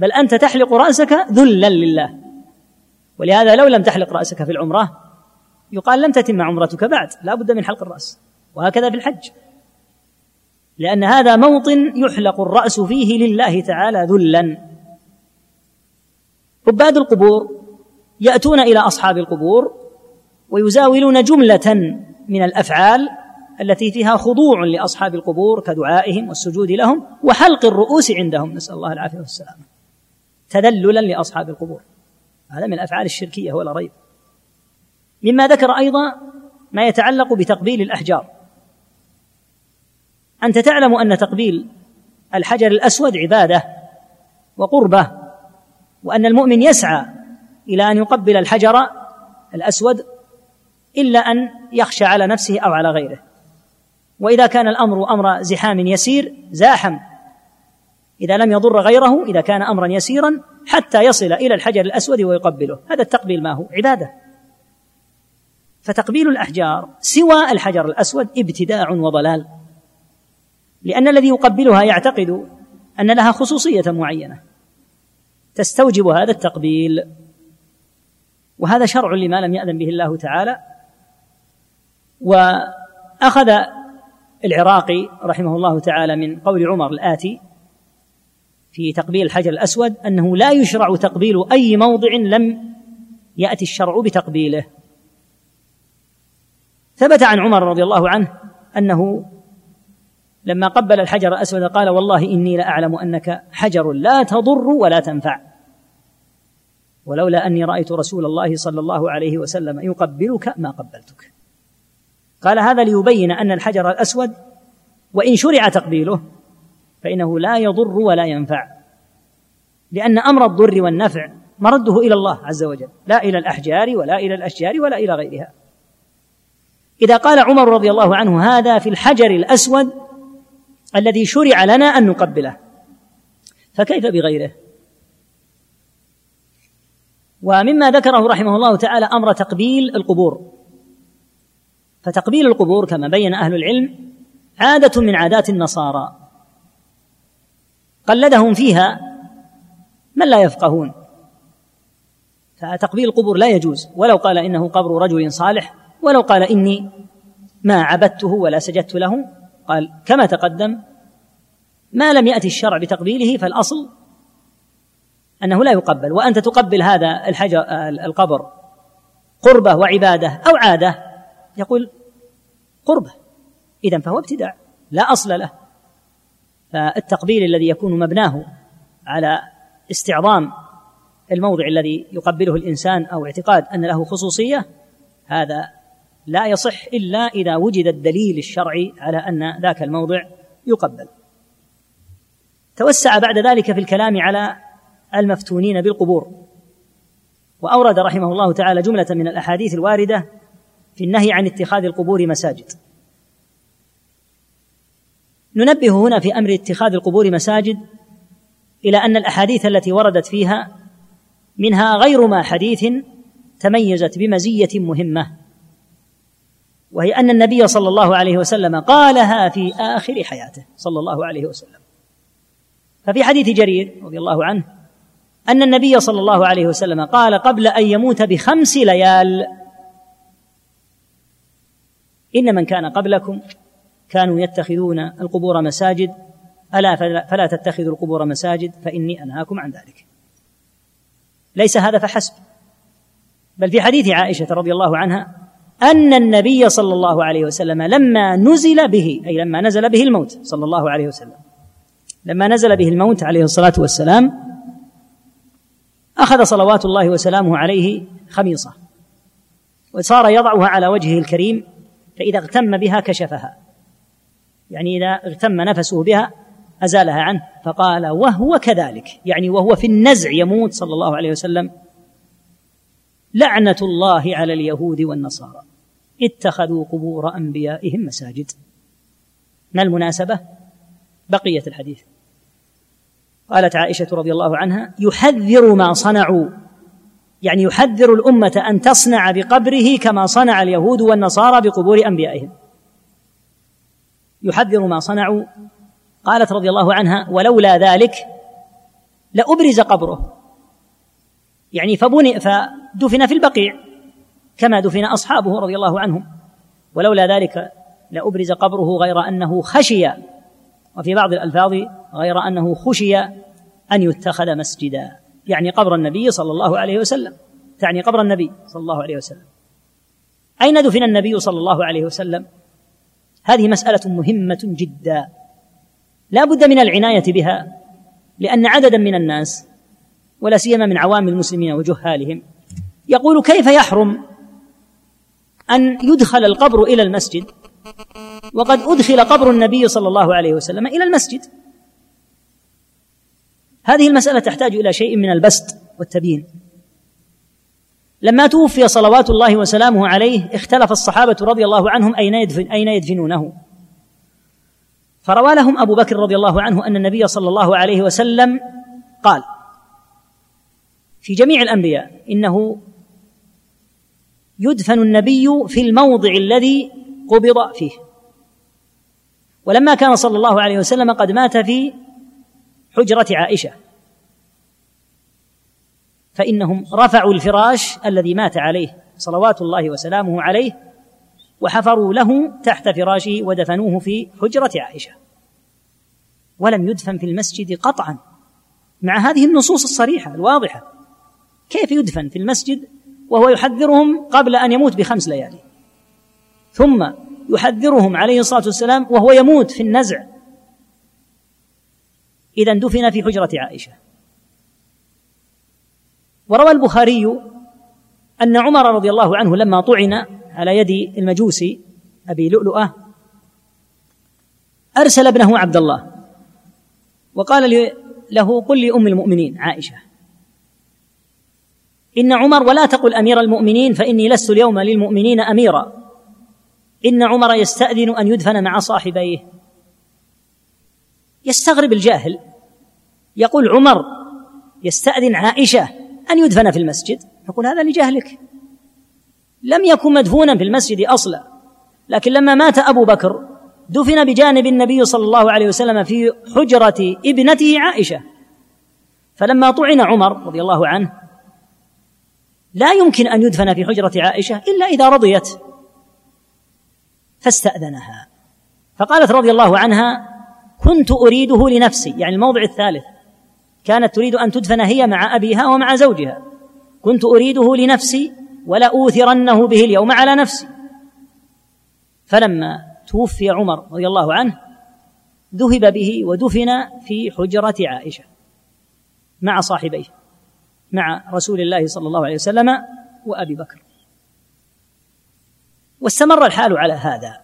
بل أنت تحلق رأسك ذلا لله. ولهذا لو لم تحلق رأسك في العمرة يقال لم تتم عمرتك بعد لا بد من حلق الرأس. وهكذا في الحج. لأن هذا موطن يحلق الرأس فيه لله تعالى ذلا. عباد القبور يأتون إلى أصحاب القبور ويزاولون جملة من الأفعال التي فيها خضوع لأصحاب القبور كدعائهم والسجود لهم وحلق الرؤوس عندهم. نسأل الله العافية والسلامة. تذللا لأصحاب القبور. هذا من الأفعال الشركية ولا ريب. مما ذكر أيضا ما يتعلق بتقبيل الأحجار. أنت تعلم أن تقبيل الحجر الأسود عبادة وقربة وأن المؤمن يسعى إلى أن يقبل الحجر الأسود إلا أن يخشى على نفسه أو على غيره. وإذا كان الأمر أمر زحام يسير زاحم. إذا لم يضر غيره إذا كان أمرا يسيرا حتى يصل إلى الحجر الأسود ويقبله. هذا التقبيل ما هو؟ عبادة. فتقبيل الأحجار سوى الحجر الأسود ابتداع وضلال. لأن الذي يقبلها يعتقد أن لها خصوصية معينة. تستوجب هذا التقبيل. وهذا شرع لما لم يأذن به الله تعالى. وأخذ العراقي رحمه الله تعالى من قول عمر الآتي في تقبيل الحجر الأسود أنه لا يشرع تقبيل أي موضع لم يأتي الشرع بتقبيله. ثبت عن عمر رضي الله عنه أنه لما قبل الحجر الأسود قال والله إني لأعلم أنك حجر لا تضر ولا تنفع. ولولا أني رأيت رسول الله صلى الله عليه وسلم يقبلك ما قبلتك. قال هذا ليبين أن الحجر الأسود وإن شرع تقبيله فإنه لا يضر ولا ينفع. لأن أمر الضر والنفع مرده إلى الله عز وجل لا إلى الأحجار ولا إلى الأشجار ولا إلى غيرها. إذا قال عمر رضي الله عنه هذا في الحجر الأسود الذي شرع لنا أن نقبله فكيف بغيره؟ ومما ذكره رحمه الله تعالى أمر تقبيل القبور. فتقبيل القبور كما بين أهل العلم عادة من عادات النصارى. قلدهم فيها من لا يفقهون. فتقبيل القبور لا يجوز. ولو قال إنه قبر رجل صالح ولو قال إني ما عبدته ولا سجدت له قال كما تقدم ما لم يأتي الشرع بتقبيله فالأصل أنه لا يقبل. وأنت تقبل هذا الحجر القبر قربة وعبادة أو عادة يقول قربة. إذا فهو ابتداع لا أصل له. فالتقبيل الذي يكون مبناه على استعظام الموضع الذي يقبله الإنسان أو اعتقاد أن له خصوصية هذا لا يصح إلا إذا وجد الدليل الشرعي على أن ذاك الموضع يقبل. توسع بعد ذلك في الكلام على المفتونين بالقبور وأورد رحمه الله تعالى جملة من الأحاديث الواردة في النهي عن اتخاذ القبور مساجد. ننبه هنا في أمر اتخاذ القبور مساجد إلى أن الأحاديث التي وردت فيها منها غير ما حديث تميزت بمزية مهمة وهي أن النبي صلى الله عليه وسلم قالها في آخر حياته صلى الله عليه وسلم. ففي حديث جرير رضي الله عنه أن النبي صلى الله عليه وسلم قال قبل أن يموت بخمس ليال إن من كان قبلكم كانوا يتخذون القبور مساجد. ألا فلا تتخذوا القبور مساجد فإني أنهاكم عن ذلك. ليس هذا فحسب. بل في حديث عائشة رضي الله عنها أن النبي صلى الله عليه وسلم لما نزل به أي لما نزل به الموت صلى الله عليه وسلم لما نزل به الموت عليه الصلاة والسلام أخذ صلوات الله وسلامه عليه خميصة وصار يضعها على وجهه الكريم فإذا اغتم بها كشفها. يعني إذا اغتم نفسه بها أزالها عنه فقال وهو كذلك يعني وهو في النزع يموت صلى الله عليه وسلم. لعنة الله على اليهود والنصارى. اتخذوا قبور أنبيائهم مساجد. ما المناسبة؟ بقية الحديث. قالت عائشة رضي الله عنها يحذر ما صنعوا. يعني يحذر الأمة أن تصنع بقبره كما صنع اليهود والنصارى بقبور أنبيائهم. يحذر ما صنعوا. قالت رضي الله عنها ولولا ذلك لأبرز قبره. يعني فبني فدفن في البقيع كما دفن أصحابه رضي الله عنهم. ولولا ذلك لأبرز قبره غير أنه خشي. وفي بعض الألفاظ غير أنه خشي أن يتخذ مسجدا. يعني قبر النبي صلى الله عليه وسلم. تعني قبر النبي صلى الله عليه وسلم. أين دفن النبي صلى الله عليه وسلم؟ هذه مسألة مهمة جدا. لا بد من العناية بها لأن عددا من الناس ولا سيما من عوام المسلمين وجهالهم يقول كيف يحرم أن يدخل القبر إلى المسجد وقد أدخل قبر النبي صلى الله عليه وسلم إلى المسجد؟ هذه المسألة تحتاج إلى شيء من البسط والتبيين. لما توفي صلوات الله وسلامه عليه اختلف الصحابة رضي الله عنهم أين يدفن أين يدفنونه. فروى لهم أبو بكر رضي الله عنه أن النبي صلى الله عليه وسلم قال في جميع الأنبياء إنه يدفن النبي في الموضع الذي قبض فيه. ولما كان صلى الله عليه وسلم قد مات في حجرة عائشة. فإنهم رفعوا الفراش الذي مات عليه صلوات الله وسلامه عليه وحفروا له تحت فراشه ودفنوه في حجرة عائشة. ولم يدفن في المسجد قطعا. مع هذه النصوص الصريحة الواضحة. كيف يدفن في المسجد وهو يحذرهم قبل أن يموت بخمس ليالي؟ ثم يحذرهم عليه الصلاة والسلام وهو يموت في النزع. إذا دفن في حجرة عائشة. وروى البخاري أن عمر رضي الله عنه لما طعن على يد المجوسي أبي لؤلؤة أرسل ابنه عبد الله وقال له قل لأم المؤمنين عائشة. إن عمر ولا تقل أمير المؤمنين فإني لست اليوم للمؤمنين أميرا. إن عمر يستأذن أن يدفن مع صاحبيه. يستغرب الجاهل. يقول عمر يستأذن عائشة. أن يدفن في المسجد. يقول هذا لجهلك. لم يكن مدفونا في المسجد أصلا. لكن لما مات أبو بكر دفن بجانب النبي صلى الله عليه وسلم في حجرة ابنته عائشة. فلما طعن عمر رضي الله عنه لا يمكن أن يدفن في حجرة عائشة إلا إذا رضيت. فاستأذنها. فقالت رضي الله عنها كنت أريده لنفسي. يعني الموضع الثالث. كانت تريد أن تدفن هي مع أبيها ومع زوجها. كنت أريده لنفسي ولأوثرنه به اليوم على نفسي. فلما توفي عمر رضي الله عنه ذهب به ودفن في حجرة عائشة مع صاحبيه مع رسول الله صلى الله عليه وسلم وأبي بكر. واستمر الحال على هذا.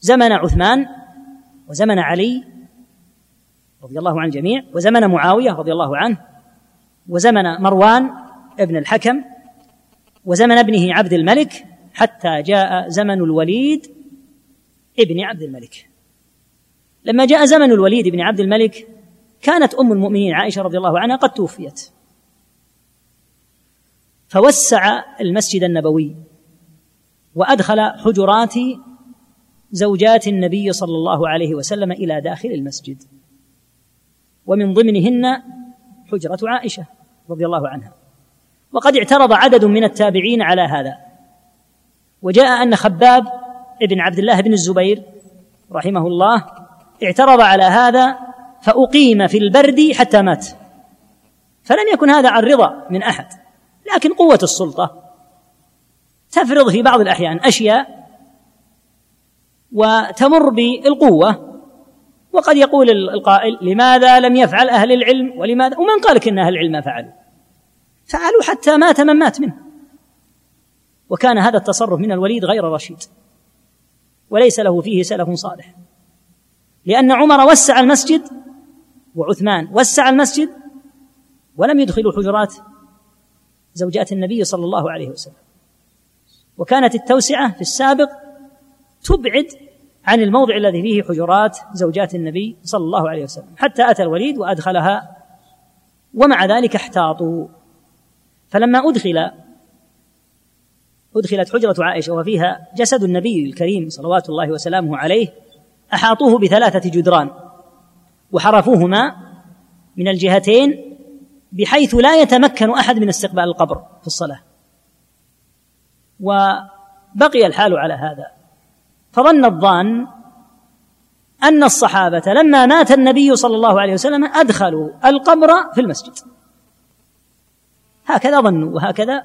زمن عثمان وزمن علي رضي الله عن الجميع وزمن معاوية رضي الله عنه وزمن مروان ابن الحكم وزمن ابنه عبد الملك حتى جاء زمن الوليد ابن عبد الملك. لما جاء زمن الوليد بن عبد الملك كانت أم المؤمنين عائشة رضي الله عنها قد توفيت. فوسع المسجد النبوي وأدخل حجرات زوجات النبي صلى الله عليه وسلم إلى داخل المسجد. ومن ضمنهن حجرة عائشة رضي الله عنها. وقد اعترض عدد من التابعين على هذا. وجاء أن خباب ابن عبد الله بن الزبير رحمه الله اعترض على هذا فأقيم في البرد حتى مات. فلم يكن هذا عن رضا من أحد لكن قوة السلطة تفرض في بعض الأحيان أشياء وتمر بالقوة وقد يقول القائل لماذا لم يفعل أهل العلم؟ ولماذا؟ ومن قال إن أهل العلم ما فعلوا. فعلوا حتى مات من مات منه. وكان هذا التصرف من الوليد غير رشيد. وليس له فيه سلف صالح. لأن عمر وسع المسجد وعثمان وسع المسجد ولم يدخلوا حجرات زوجات النبي صلى الله عليه وسلم. وكانت التوسعة في السابق تبعد عن الموضع الذي فيه حجرات زوجات النبي صلى الله عليه وسلم. حتى أتى الوليد وأدخلها ومع ذلك احتاطوا. فلما أدخل أدخلت حجرة عائشة وفيها جسد النبي الكريم صلوات الله وسلامه عليه أحاطوه بثلاثة جدران وحرفوهما من الجهتين بحيث لا يتمكن أحد من استقبال القبر في الصلاة. وبقي الحال على هذا. فظن الظان أن الصحابة لما مات النبي صلى الله عليه وسلم أدخلوا القبر في المسجد. هكذا ظنوا وهكذا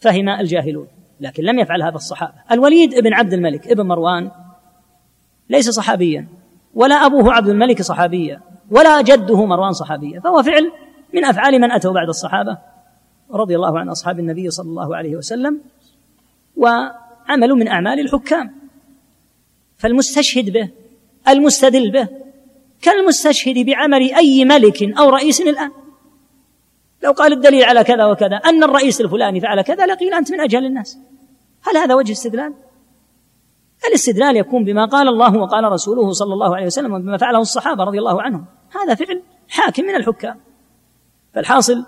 فهم الجاهلون لكن لم يفعل هذا الصحابة. الوليد ابن عبد الملك ابن مروان ليس صحابيا ولا أبوه عبد الملك صحابيا ولا جده مروان صحابيا فهو فعل من أفعال من أتوا بعد الصحابة رضي الله عن أصحاب النبي صلى الله عليه وسلم وعمل من أعمال الحكام. فالمستشهد به المستدل به. كالمستشهد بعمل أي ملك أو رئيس الآن. لو قال الدليل على كذا وكذا أن الرئيس الفلاني فعل كذا لقيل أنت من أجهل الناس. هل هذا وجه استدلال؟ الاستدلال يكون بما قال الله وقال رسوله صلى الله عليه وسلم وبما فعله الصحابة رضي الله عنهم. هذا فعل حاكم من الحكام. فالحاصل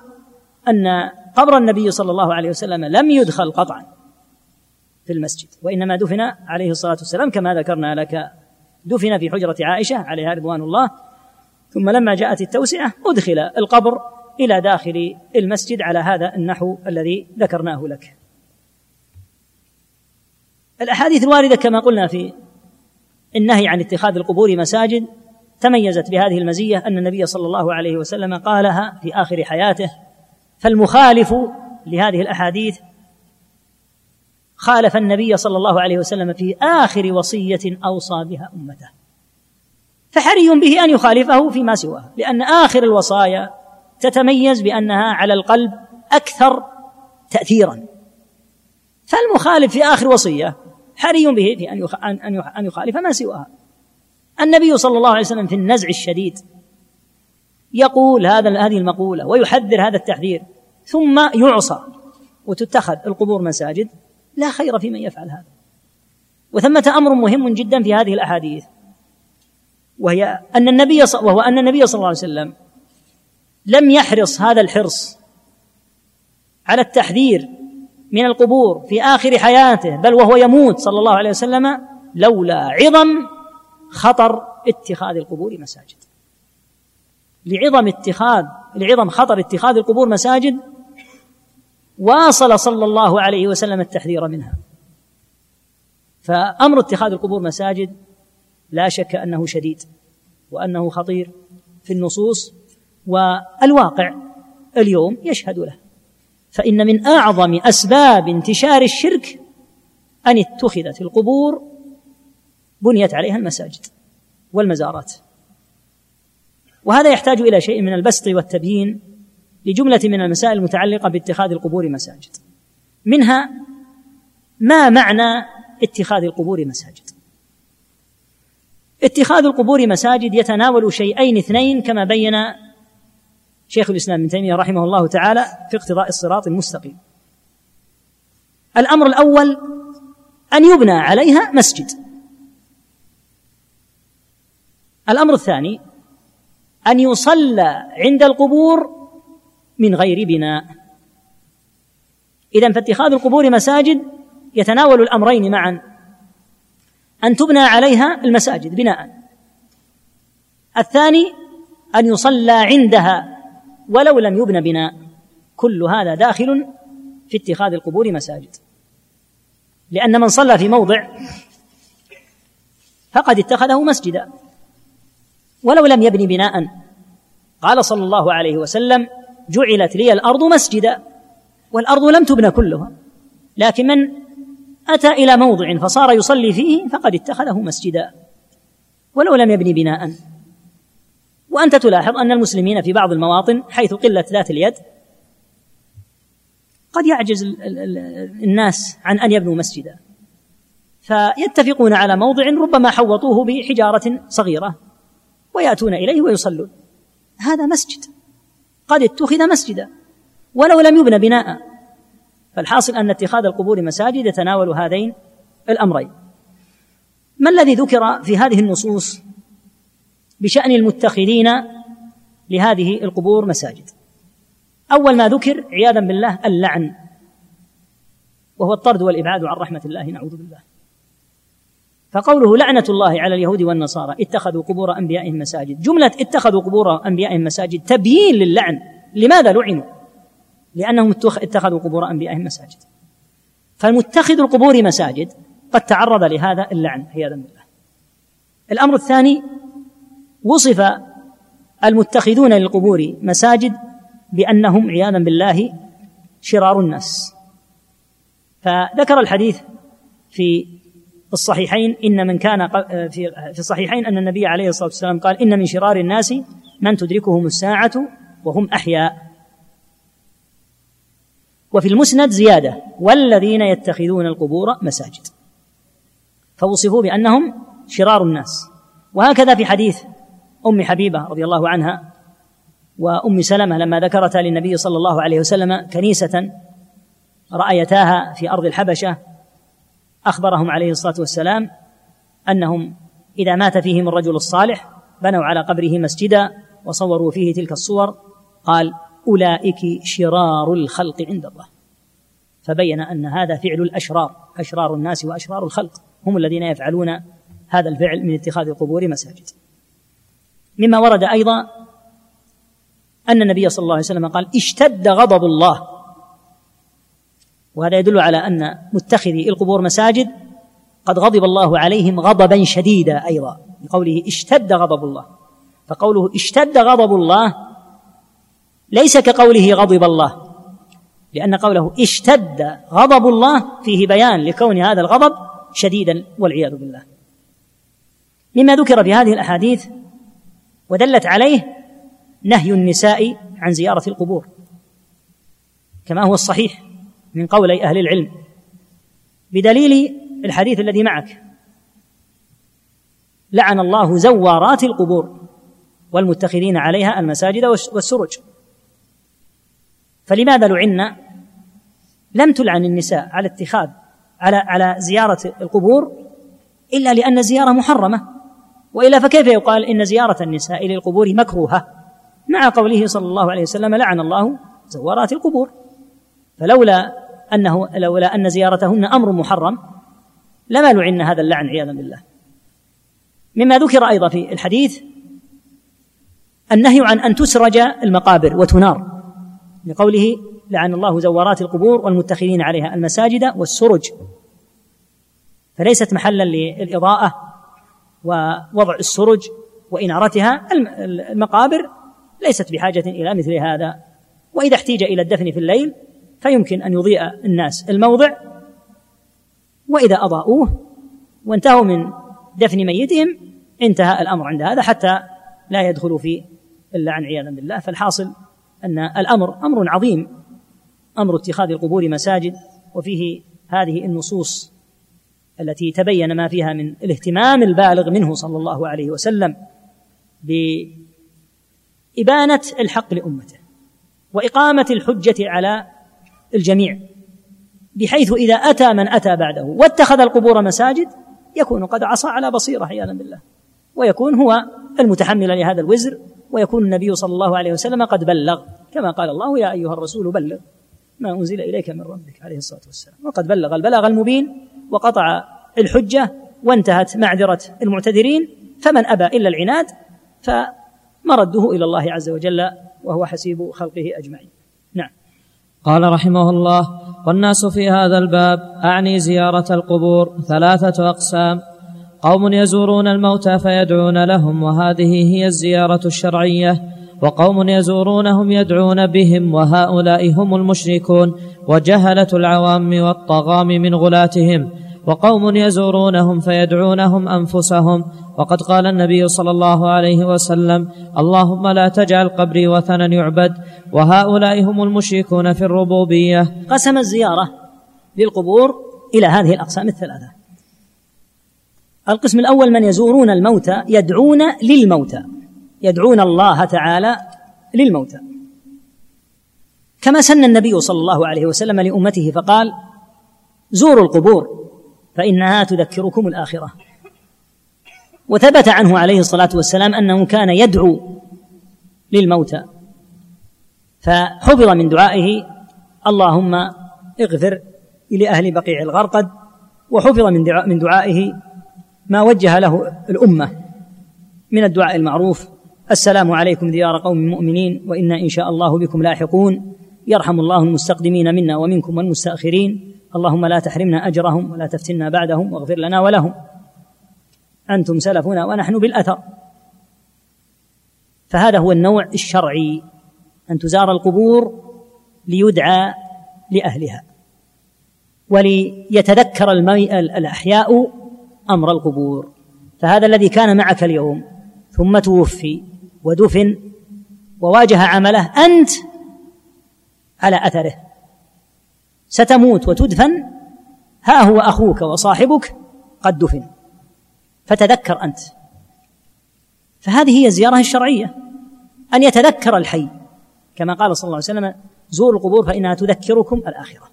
أن قبر النبي صلى الله عليه وسلم لم يدخل قطعا. في المسجد وإنما دفن عليه الصلاة والسلام كما ذكرنا لك. دفن في حجرة عائشة عليها رضوان الله ثم لما جاءت التوسعة أدخل القبر إلى داخل المسجد على هذا النحو الذي ذكرناه لك. الأحاديث الواردة كما قلنا في النهي عن اتخاذ القبور مساجد تميزت بهذه المزية أن النبي صلى الله عليه وسلم قالها في آخر حياته فالمخالف لهذه الأحاديث خالف النبي صلى الله عليه وسلم في آخر وصية أوصى بها أمته. فحري به أن يخالفه فيما سواه لأن آخر الوصايا تتميز بأنها على القلب أكثر تاثيرا. فالمخالف في آخر وصية حري به في أن يخالف ما سواها النبي صلى الله عليه وسلم في النزع الشديد يقول هذا هذه المقولة ويحذر هذا التحذير ثم يعصى وتتخذ القبور مساجد. لا خير في من يفعل هذا. وثمة أمر مهم جدا في هذه الأحاديث. وهي أن النبي وهو أن النبي صلى الله عليه وسلم لم يحرص هذا الحرص على التحذير من القبور في آخر حياته بل وهو يموت صلى الله عليه وسلم لولا عظم خطر اتخاذ القبور مساجد. لعظم اتخاذ لعظم خطر اتخاذ القبور مساجد واصل صلى الله عليه وسلم التحذير منها. فأمر اتخاذ القبور مساجد لا شك أنه شديد وأنه خطير في النصوص والواقع اليوم يشهد له. فإن من أعظم أسباب انتشار الشرك أن اتخذت القبور بنيت عليها المساجد والمزارات. وهذا يحتاج إلى شيء من البسط والتبيين لجملة من المسائل المتعلقة باتخاذ القبور مساجد. منها ما معنى اتخاذ القبور مساجد. اتخاذ القبور مساجد يتناول شيئين اثنين كما بين شيخ الإسلام ابن تيمية رحمه الله تعالى في اقتضاء الصراط المستقيم. الأمر الأول أن يبنى عليها مسجد. الأمر الثاني أن يصلى عند القبور من غير بناء. اذا فاتخاذ القبور مساجد يتناول الأمرين معا. أن تبنى عليها المساجد بناء. الثاني أن يصلى عندها ولو لم يبن بناء. كل هذا داخل في اتخاذ القبور مساجد. لأن من صلى في موضع فقد اتخذه مسجدا. ولو لم يبن بناء. قال صلى الله عليه وسلم جعلت لي الأرض مسجدا والأرض لم تبن كلها. لكن من أتى إلى موضع فصار يصلي فيه فقد اتخذه مسجدا. ولو لم يبن بناء. وأنت تلاحظ أن المسلمين في بعض المواطن حيث قله ذات اليد قد يعجز الناس عن أن يبنوا مسجدا. فيتفقون على موضع ربما حوطوه بحجارة صغيرة ويأتون إليه ويصلون. هذا مسجد. قد اتخذ مسجدا ولو لم يبنى بناء. فالحاصل أن اتخاذ القبور مساجد يتناول هذين الأمرين. ما الذي ذكر في هذه النصوص بشأن المتخذين لهذه القبور مساجد؟ أول ما ذكر عياذا بالله اللعن وهو الطرد والإبعاد عن رحمة الله نعوذ بالله. فقوله لعنة الله على اليهود والنصارى اتخذوا قبور أنبيائهم مساجد. جملة اتخذوا قبور أنبيائهم مساجد تبيين للعن. لماذا لعنوا؟ لأنهم اتخذوا قبور أنبيائهم مساجد. فالمتخذ القبور مساجد قد تعرض لهذا اللعن عياذا بالله. الأمر الثاني وصف المتخذون للقبور مساجد بأنهم عياذا بالله شرار الناس. فذكر الحديث في الصحيحين إن من كان في في الصحيحين أن النبي عليه الصلاة والسلام قال إن من شرار الناس من تدركهم الساعة وهم أحياء. وفي المسند زيادة والذين يتخذون القبور مساجد. فوصفوا بأنهم شرار الناس. وهكذا في حديث أم حبيبة رضي الله عنها وأم سلمة لما ذكرتا للنبي صلى الله عليه وسلم كنيسة رأيتاها في أرض الحبشة أخبرهم عليه الصلاة والسلام أنهم إذا مات فيهم الرجل الصالح بنوا على قبره مسجدا وصوروا فيه تلك الصور قال أولئك شرار الخلق عند الله. فبين أن هذا فعل الأشرار أشرار الناس وأشرار الخلق هم الذين يفعلون هذا الفعل من اتخاذ القبور مساجد. مما ورد أيضا أن النبي صلى الله عليه وسلم قال اشتد غضب الله. وهذا يدل على أن متخذي القبور مساجد قد غضب الله عليهم غضبا شديدا أيضا بقوله اشتد غضب الله. فقوله اشتد غضب الله ليس كقوله غضب الله لأن قوله اشتد غضب الله فيه بيان لكون هذا الغضب شديدا والعياذ بالله. مما ذكر في هذه الأحاديث ودلت عليه نهي النساء عن زيارة القبور كما هو الصحيح. من قولي أهل العلم بدليل الحديث الذي معك. لعن الله زوارات القبور والمتخذين عليها المساجد والسرج. فلماذا لعنا لم تلعن النساء على اتخاذ على على زيارة القبور إلا لأن الزيارة محرمة. وإلا فكيف يقال إن زيارة النساء للقبور مكروهة؟ مع قوله صلى الله عليه وسلم لعن الله زوارات القبور. فلولا أنه لولا أن زيارتهن أمر محرم لما لعن هذا اللعن عياذا بالله. مما ذكر أيضا في الحديث النهي عن أن تسرج المقابر وتنار لقوله لعن الله زوارات القبور والمتخذين عليها المساجد والسرج. فليست محلا للإضاءة ووضع السرج وإنارتها المقابر ليست بحاجة إلى مثل هذا. وإذا احتيج إلى الدفن في الليل فيمكن أن يضيء الناس الموضع وإذا أضاءوه وانتهوا من دفن ميتهم انتهى الأمر عند هذا حتى لا يدخلوا في اللعن عياذا بالله. فالحاصل أن الأمر أمر عظيم أمر اتخاذ القبور مساجد وفيه هذه النصوص التي تبين ما فيها من الاهتمام البالغ منه صلى الله عليه وسلم بإبانة الحق لأمته وإقامة الحجة على الجميع بحيث إذا أتى من أتى بعده واتخذ القبور مساجد يكون قد عصى على بصيرة عياذا بالله. ويكون هو المتحمل لهذا الوزر ويكون النبي صلى الله عليه وسلم قد بلغ. كما قال الله يا أيها الرسول بلغ ما أنزل إليك من ربك عليه الصلاة والسلام. وقد بلغ البلاغ المبين وقطع الحجة وانتهت معذرة المعتذرين فمن أبى إلا العناد فمرده إلى الله عز وجل وهو حسيب خلقه أجمعين. قال رحمه الله والناس في هذا الباب أعني زيارة القبور ثلاثة أقسام. قوم يزورون الموتى فيدعون لهم وهذه هي الزيارة الشرعية. وقوم يزورونهم يدعون بهم وهؤلاء هم المشركون وجهلة العوام والطغام من غلاتهم. وقوم يزورونهم فيدعونهم أنفسهم. وقد قال النبي صلى الله عليه وسلم اللهم لا تجعل قبري وثنا يعبد وهؤلاء هم المشركون في الربوبية. قسم الزيارة للقبور إلى هذه الأقسام الثلاثة. القسم الأول من يزورون الموتى يدعون للموتى يدعون الله تعالى للموتى. كما سن النبي صلى الله عليه وسلم لأمته فقال زوروا القبور. فإنها تذكركم الآخرة. وثبت عنه عليه الصلاة والسلام أنه كان يدعو للموتى. فحفظ من دعائه اللهم اغفر لاهل بقيع الغرقد وحفظ من من دعائه ما وجه له الأمة من الدعاء المعروف. السلام عليكم ديار قوم مؤمنين وإنا إن شاء الله بكم لاحقون. يرحم الله المستقدمين منا ومنكم والمستأخرين. اللهم لا تحرمنا أجرهم ولا تفتنا بعدهم واغفر لنا ولهم. أنتم سلفنا ونحن بالأثر. فهذا هو النوع الشرعي أن تزار القبور ليدعى لأهلها. وليتذكر الأحياء أمر القبور. فهذا الذي كان معك اليوم ثم توفي ودفن وواجه عمله أنت على أثره. ستموت وتدفن. ها هو أخوك وصاحبك قد دفن. فتذكر أنت. فهذه هي الزيارة الشرعية أن يتذكر الحي. كما قال صلى الله عليه وسلم زوروا القبور فإنها تذكركم الآخرة.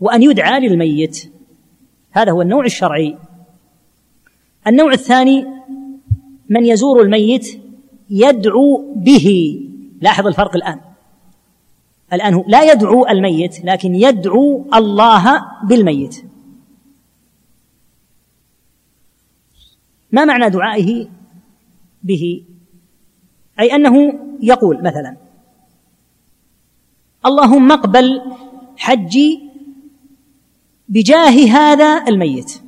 وأن يدعى للميت. هذا هو النوع الشرعي. النوع الثاني من يزور الميت يدعو به. لاحظ الفرق الآن. الآن هو لا يدعو الميت لكن يدعو الله بالميت. ما معنى دعائه به؟ أي أنه يقول مثلا اللهم اقبل حجي بجاه هذا الميت.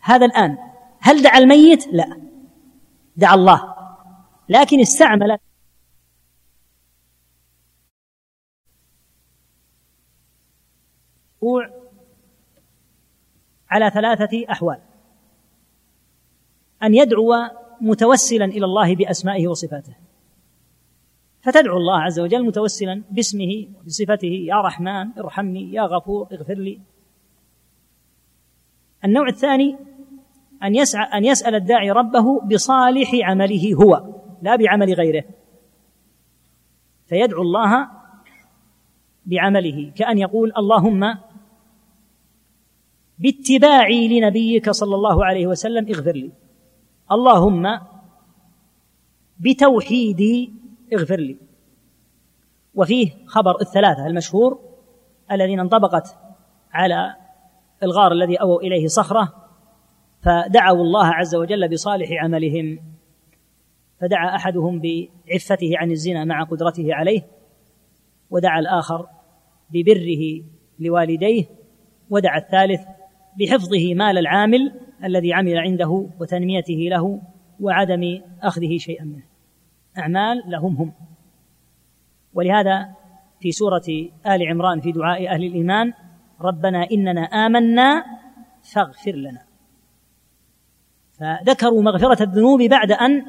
هذا الآن هل دعا الميت؟ لا. دعا الله. لكن استعمل الوقوع على ثلاثة أحوال. أن يدعو متوسلا إلى الله بأسمائه وصفاته. فتدعو الله عز وجل متوسلا باسمه وبصفته. يا رحمن ارحمني. يا غفور اغفر لي. النوع الثاني أن يسعى أن يسأل الداعي ربه بصالح عمله هو لا بعمل غيره. فيدعو الله بعمله كأن يقول اللهم باتباعي لنبيك صلى الله عليه وسلم اغفر لي. اللهم بتوحيدي اغفر لي. وفيه خبر الثلاثة المشهور الذين انطبقت على الغار الذي أووا إليه صخرة فدعوا الله عز وجل بصالح عملهم. فدعا أحدهم بعفته عن الزنا مع قدرته عليه ودعا الآخر ببره لوالديه ودعا الثالث بحفظه مال العامل الذي عمل عنده وتنميته له وعدم أخذه شيئا منه. أعمال لهم هم. ولهذا في سورة آل عمران في دعاء أهل الإيمان ربنا إننا آمنا فاغفر لنا. فذكروا مغفرة الذنوب بعد أن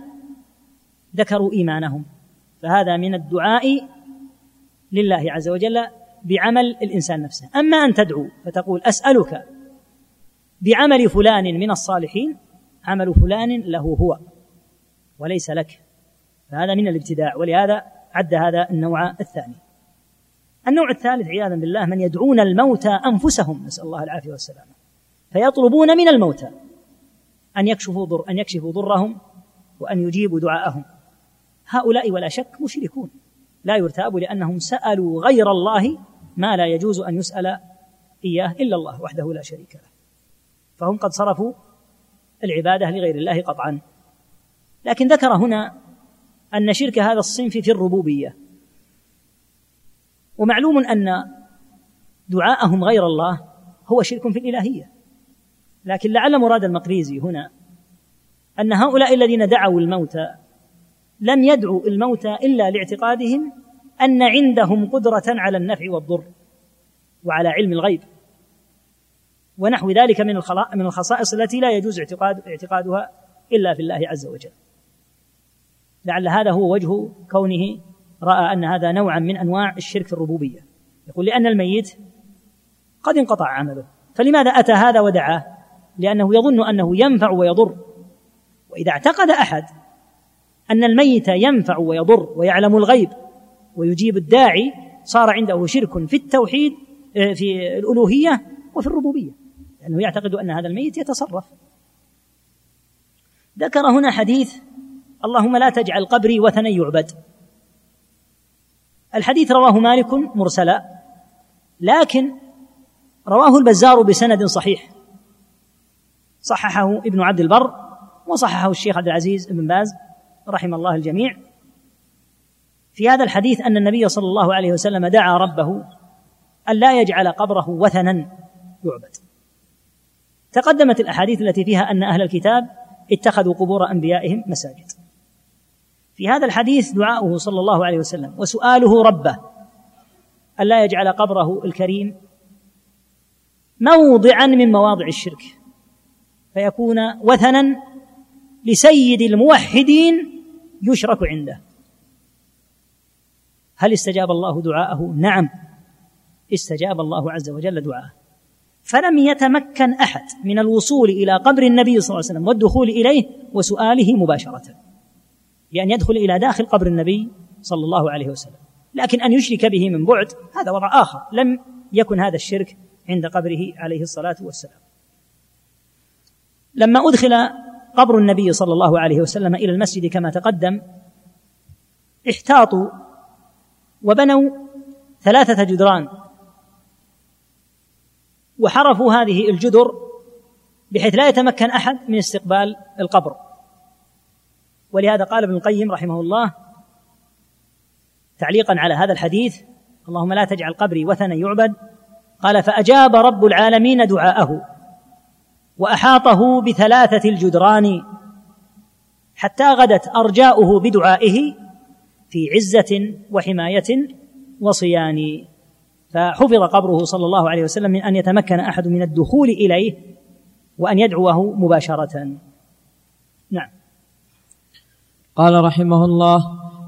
ذكروا إيمانهم. فهذا من الدعاء لله عز وجل بعمل الإنسان نفسه. أما أن تدعو فتقول أسألك بعمل فلان من الصالحين عمل فلان له هو وليس لك. فهذا من الابتداع ولهذا عد هذا النوع الثاني. النوع الثالث عياذا بالله من يدعون الموتى أنفسهم نسأل الله العافية والسلامة. فيطلبون من الموتى أن يكشفوا ضر أن يكشفوا ضرهم وأن يجيبوا دعاءهم. هؤلاء ولا شك مشركون. لا يرتاب لأنهم سألوا غير الله ما لا يجوز أن يسأل إياه إلا الله وحده لا شريك له. فهم قد صرفوا العبادة لغير الله قطعا. لكن ذكر هنا أن شرك هذا الصنف في الربوبية. ومعلوم أن دعاءهم غير الله هو شرك في الإلهية. لكن لعل مراد المقريزي هنا أن هؤلاء الذين دعوا الموتى لم يدعوا الموتى إلا لاعتقادهم أن عندهم قدرة على النفع والضر وعلى علم الغيب. ونحو ذلك من من الخصائص التي لا يجوز اعتقاد اعتقادها إلا في الله عز وجل. لعل هذا هو وجه كونه رأى أن هذا نوعا من أنواع الشرك الربوبية. يقول لأن الميت قد انقطع عمله. فلماذا أتى هذا ودعاه؟ لأنه يظن أنه ينفع ويضر. وإذا اعتقد أحد أن الميت ينفع ويضر ويعلم الغيب ويجيب الداعي صار عنده شرك في التوحيد آه، في الألوهية وفي الربوبية. لأنه يعتقد أن هذا الميت يتصرف. ذكر هنا حديث اللهم لا تجعل قبري وثنا يعبد. الحديث رواه مالك مرسلا لكن رواه البزار بسند صحيح. صححه ابن عبد البر وصححه الشيخ عبد العزيز بن باز رحم الله الجميع. في هذا الحديث أن النبي صلى الله عليه وسلم دعا ربه أن لا يجعل قبره وثنا يعبد. تقدمت الأحاديث التي فيها أن أهل الكتاب اتخذوا قبور أنبيائهم مساجد. في هذا الحديث دعاؤه صلى الله عليه وسلم وسؤاله ربه ألا يجعل قبره الكريم موضعا من مواضع الشرك فيكون وثنا لسيد الموحدين يشرك عنده. هل استجاب الله دعاءه؟ نعم استجاب الله عز وجل دعاءه. فلم يتمكن أحد من الوصول إلى قبر النبي صلى الله عليه وسلم والدخول إليه وسؤاله مباشرة بأن يدخل إلى داخل قبر النبي صلى الله عليه وسلم لكن أن يشرك به من بعد هذا وضع آخر لم يكن هذا الشرك عند قبره عليه الصلاة والسلام. لما أدخل قبر النبي صلى الله عليه وسلم إلى المسجد كما تقدم احتاطوا وبنوا ثلاثة جدران وحرفوا هذه الجدر بحيث لا يتمكن أحد من استقبال القبر. ولهذا قال ابن القيم رحمه الله تعليقا على هذا الحديث اللهم لا تجعل قبري وثنا يعبد. قال فأجاب رب العالمين دعاءه وأحاطه بثلاثة الجدران حتى غدت أرجاؤه بدعائه في عزة وحماية وصيان. فحفظ قبره صلى الله عليه وسلم من أن يتمكن أحد من الدخول إليه وأن يدعوه مباشرة. نعم. قال رحمه الله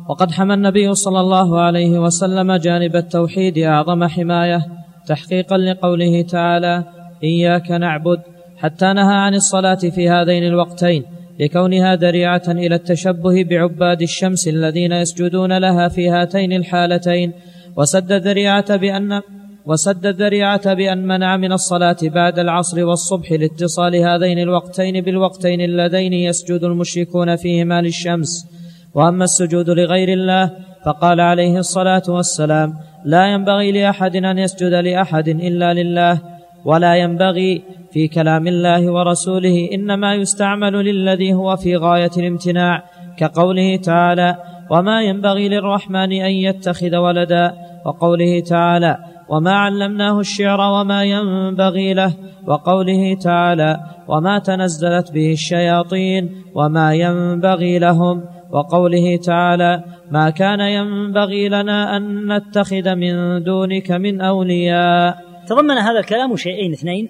وقد حمى النبي صلى الله عليه وسلم جانب التوحيد أعظم حماية تحقيقا لقوله تعالى إياك نعبد حتى نهى عن الصلاة في هذين الوقتين لكونها ذريعة إلى التشبه بعباد الشمس الذين يسجدون لها في هاتين الحالتين وسد الذريعه بان وسد الذريعة بأن منع من الصلاة بعد العصر والصبح لاتصال هذين الوقتين بالوقتين اللذين يسجد المشركون فيهما للشمس. وأما السجود لغير الله فقال عليه الصلاة والسلام لا ينبغي لأحد أن يسجد لأحد إلا لله ولا ينبغي في كلام الله ورسوله إنما يستعمل للذي هو في غاية الامتناع كقوله تعالى وما ينبغي للرحمن أن يتخذ ولدا وقوله تعالى وما علمناه الشعر وما ينبغي له وقوله تعالى وما تنزلت به الشياطين وما ينبغي لهم وقوله تعالى ما كان ينبغي لنا أن نتخذ من دونك من أولياء تضمن هذا الكلام شيئين اثنين.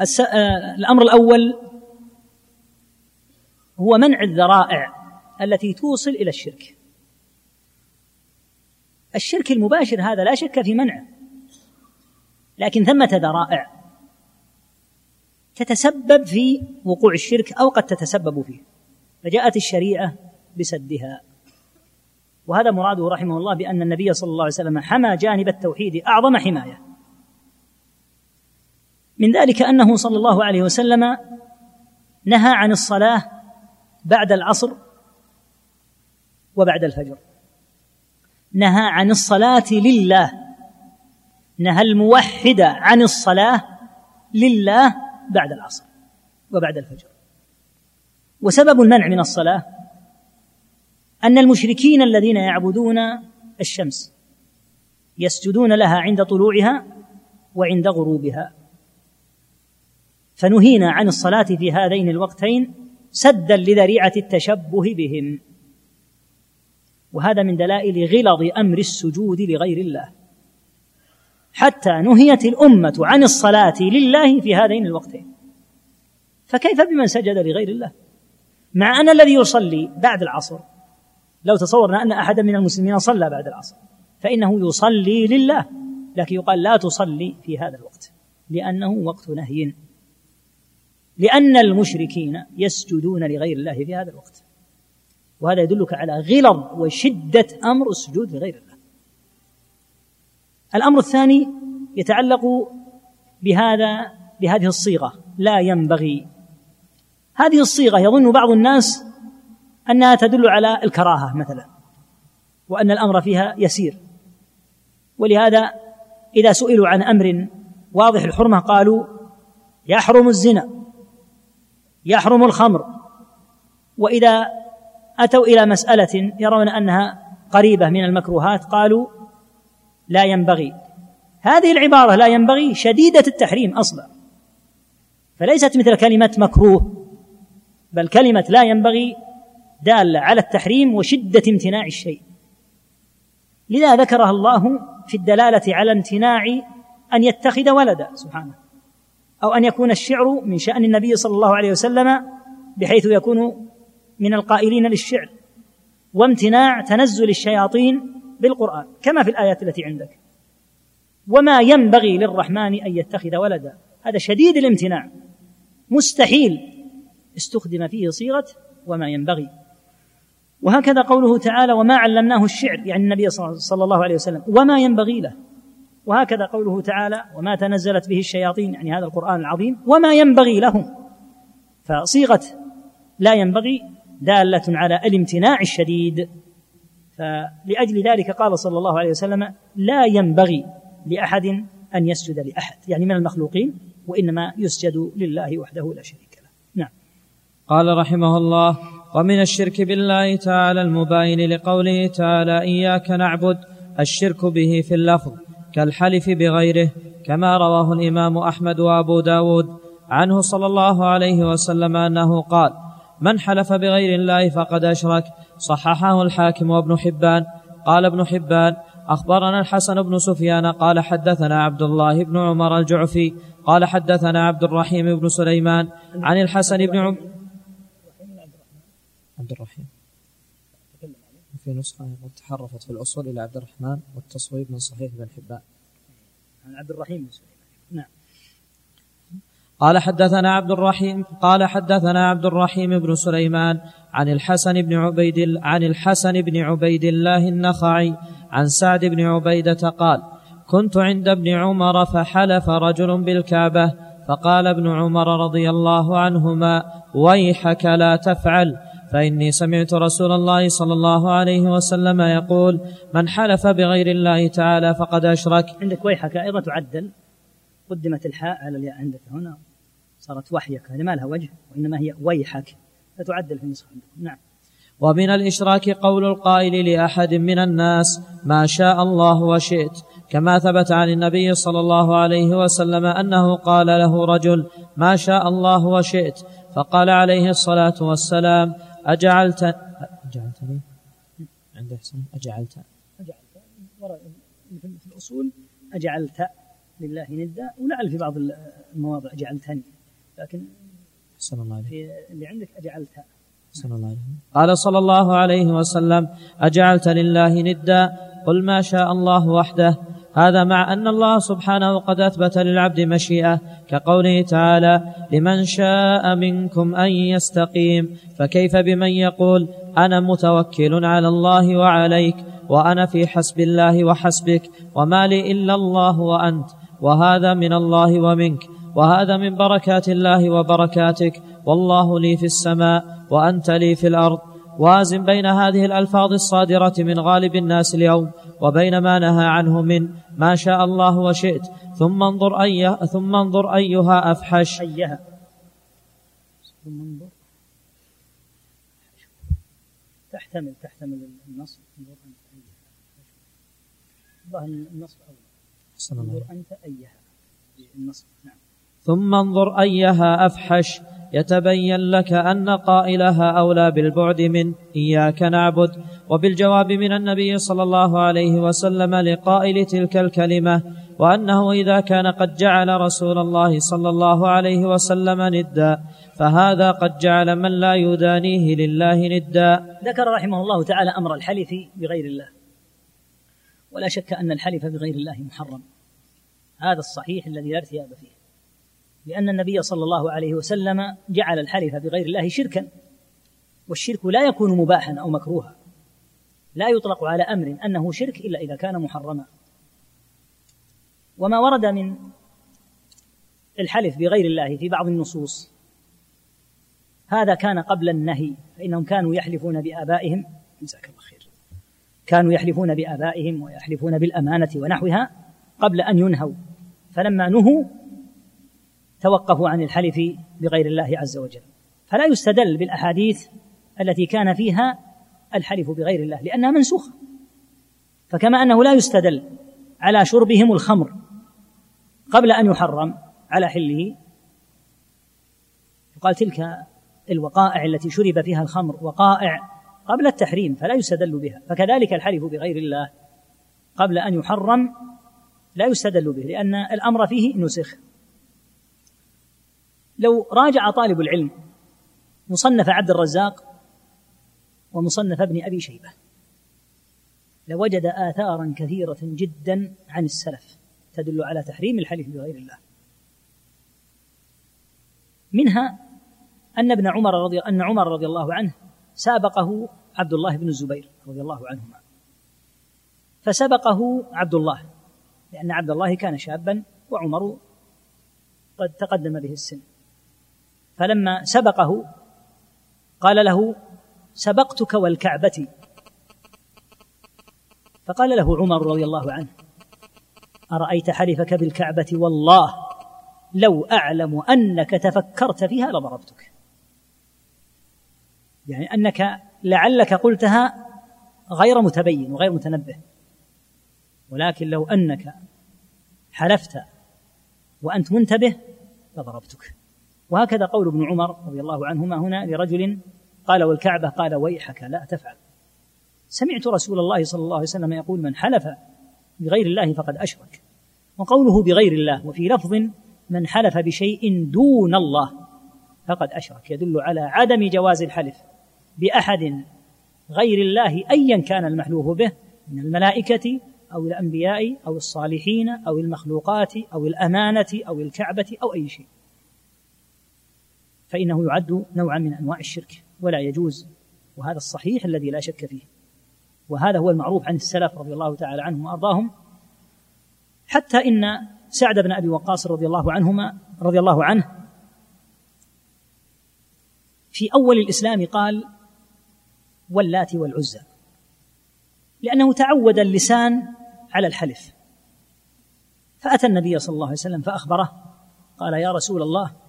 آه، الأمر الأول هو منع الذرائع التي توصل إلى الشرك. الشرك المباشر هذا لا شك في منعه لكن ثمة ذرائع تتسبب في وقوع الشرك أو قد تتسبب فيه. فجاءت الشريعة بسدها. وهذا مراده رحمه الله بأن النبي صلى الله عليه وسلم حمى جانب التوحيد أعظم حماية. من ذلك أنه صلى الله عليه وسلم نهى عن الصلاة بعد العصر وبعد الفجر. نهى عن الصلاة لله. نهى الموحد عن الصلاة لله بعد العصر وبعد الفجر. وسبب المنع من الصلاة أن المشركين الذين يعبدون الشمس يسجدون لها عند طلوعها وعند غروبها. فنهينا عن الصلاة في هذين الوقتين سدا لذريعة التشبه بهم. وهذا من دلائل غلظ أمر السجود لغير الله. حتى نهيت الأمة عن الصلاة لله في هذين الوقتين. فكيف بمن سجد لغير الله؟ مع أن الذي يصلي بعد العصر لو تصورنا أن احدا من المسلمين صلى بعد العصر فإنه يصلي لله لكن يقال لا تصلي في هذا الوقت لأنه وقت نهي. لأن المشركين يسجدون لغير الله في هذا الوقت. وهذا يدلك على غلظ وشدة أمر السجود لغير الله. الأمر الثاني يتعلق بهذا بهذه الصيغة لا ينبغي. هذه الصيغة يظن بعض الناس أنها تدل على الكراهة مثلا وأن الأمر فيها يسير. ولهذا إذا سئلوا عن أمر واضح الحرمة قالوا يحرم الزنا. يحرم الخمر. وإذا أتوا إلى مسألة يرون أنها قريبة من المكروهات قالوا لا ينبغي. هذه العبارة لا ينبغي شديدة التحريم أصلا. فليست مثل كلمة مكروه بل كلمة لا ينبغي دالة على التحريم وشدة امتناع الشيء. لذا ذكرها الله في الدلالة على امتناع أن يتخذ ولدا سبحانه. أو أن يكون الشعر من شأن النبي صلى الله عليه وسلم بحيث يكون من القائلين للشعر وامتناع تنزل الشياطين بالقرآن كما في الآيات التي عندك. وما ينبغي للرحمن أن يتخذ ولدا. هذا شديد الامتناع. مستحيل استخدم فيه صيغة وما ينبغي. وهكذا قوله تعالى وما علمناه الشعر يعني النبي صلى الله عليه وسلم. وما ينبغي له. وهكذا قوله تعالى وما تنزلت به الشياطين يعني هذا القرآن العظيم وما ينبغي لهم. فصيغة لا ينبغي دالة على الامتناع الشديد. فلأجل ذلك قال صلى الله عليه وسلم لا ينبغي لأحد أن يسجد لأحد يعني من المخلوقين وإنما يسجد لله وحده لا شريك له. نعم. قال رحمه الله ومن الشرك بالله تعالى المباين لقوله تعالى إياك نعبد الشرك به في اللفظ. كالحلف بغيره كما رواه الإمام أحمد وأبو داود عنه صلى الله عليه وسلم أنه قال من حلف بغير الله فقد أشرك صححه الحاكم وابن حبان. قال ابن حبان أخبرنا الحسن بن سفيان قال حدثنا عبد الله بن عمر الجعفي قال حدثنا عبد الرحيم بن سليمان عن الحسن بن عمر عبد الرحيم. في نسخة تحرفت في الأصول إلى عبد الرحمن والتصويب من صحيح بن حبان. عن عبد الرحيم نعم. قال حدثنا عبد الرحيم قال حدثنا عبد الرحيم بن سليمان عن الحسن بن عبيد عن الحسن بن عبيد الله النخعي عن سعد بن عبيدة قال كنت عند ابن عمر فحلف رجل بالكعبة فقال ابن عمر رضي الله عنهما ويحك لا تفعل فإني سمعت رسول الله صلى الله عليه وسلم يقول من حلف بغير الله تعالى فقد أشرك. عندك ويحك أيضا تعدل. قدمت الحاء على الياء عندك هنا. صارت وحيك هذه ما لها وجه وإنما هي ويحك. فتعدل في النسخة عندكم نعم. ومن الإشراك قول القائل لأحد من الناس ما شاء الله وشئت. كما ثبت عن النبي صلى الله عليه وسلم أنه قال له رجل ما شاء الله وشئت. فقال عليه الصلاة والسلام أجعلت أجعلتني؟ عند حسن أجعلت. أجعلت. في الأصول أجعلت لله ندا ولعل في بعض المواضع أجعلتني. لكن أحسن الله عليك في اللي عندك أجعلت. أحسن الله عليك قال صلى الله عليه وسلم أجعلت لله ندا قل ما شاء الله وحده هذا مع أن الله سبحانه قد أثبت للعبد مشيئة كقوله تعالى لمن شاء منكم أن يستقيم فكيف بمن يقول أنا متوكل على الله وعليك وأنا في حسب الله وحسبك وما لي إلا الله وأنت وهذا من الله ومنك وهذا من بركات الله وبركاتك والله لي في السماء وأنت لي في الأرض وازن بين هذه الألفاظ الصادرة من غالب الناس اليوم وبين ما نهى عنه من ما شاء الله وشئت. ثم انظر أي ثم انظر أيها أفحش. أيها. ثم انظر. تحتمل تحتمل النص انظر أنت أيها. النص أولى انظر أنت أيها. النص نعم. ثم انظر أيها أفحش. يتبين لك أن قائلها أولى بالبعد من إياك نعبد وبالجواب من النبي صلى الله عليه وسلم لقائل تلك الكلمة وأنه إذا كان قد جعل رسول الله صلى الله عليه وسلم ندا فهذا قد جعل من لا يدانيه لله ندا. ذكر رحمه الله تعالى أمر الحلف بغير الله. ولا شك أن الحلف بغير الله محرم. هذا الصحيح الذي لا ارتياب فيه. لأن النبي صلى الله عليه وسلم جعل الحلف بغير الله شركا والشرك لا يكون مباحا أو مكروها. لا يطلق على أمر أنه شرك إلا إذا كان محرما. وما ورد من الحلف بغير الله في بعض النصوص هذا كان قبل النهي فإنهم كانوا يحلفون بآبائهم جزاك الله خير كانوا يحلفون بآبائهم ويحلفون بالأمانة ونحوها قبل أن ينهوا. فلما نهوا توقفوا عن الحلف بغير الله عز وجل. فلا يستدل بالأحاديث التي كان فيها الحلف بغير الله لأنها منسوخة. فكما أنه لا يستدل على شربهم الخمر قبل أن يحرم على حله. يقال تلك الوقائع التي شرب فيها الخمر وقائع قبل التحريم فلا يستدل بها. فكذلك الحلف بغير الله قبل أن يحرم لا يستدل به لأن الأمر فيه نسخ. لو راجع طالب العلم مصنف عبد الرزاق ومصنف ابن أبي شيبة لوجد آثارا كثيرة جدا عن السلف تدل على تحريم الحلف بغير الله. منها أن ابن عمر رضي أن عمر رضي الله عنه سابقه عبد الله بن الزبير رضي الله عنهما. فسبقه عبد الله لأن عبد الله كان شابا وعمر قد تقدم به السن. فلما سبقه قال له سبقتك والكعبة. فقال له عمر رضي الله عنه أرأيت حلفك بالكعبة؟ والله لو أعلم أنك تفكرت فيها لضربتك. يعني أنك لعلك قلتها غير متبين وغير متنبه ولكن لو أنك حلفت وأنت منتبه لضربتك. وهكذا قول ابن عمر رضي الله عنهما هنا لرجل قال والكعبة؟ قال ويحك لا تفعل. سمعت رسول الله صلى الله عليه وسلم يقول من حلف بغير الله فقد أشرك. وقوله بغير الله وفي لفظ من حلف بشيء دون الله فقد أشرك يدل على عدم جواز الحلف بأحد غير الله ايا كان المحلوف به من الملائكة أو الأنبياء أو الصالحين أو المخلوقات أو الأمانة أو الكعبة أو أي شيء. فإنه يعد نوعا من أنواع الشرك ولا يجوز. وهذا الصحيح الذي لا شك فيه. وهذا هو المعروف عن السلف رضي الله تعالى عنهم وأرضاهم. حتى إن سعد بن أبي وقاص رضي الله عنهما رضي الله عنه في أول الإسلام قال واللات والعزى. لأنه تعود اللسان على الحلف. فأتى النبي صلى الله عليه وسلم فأخبره قال يا رسول الله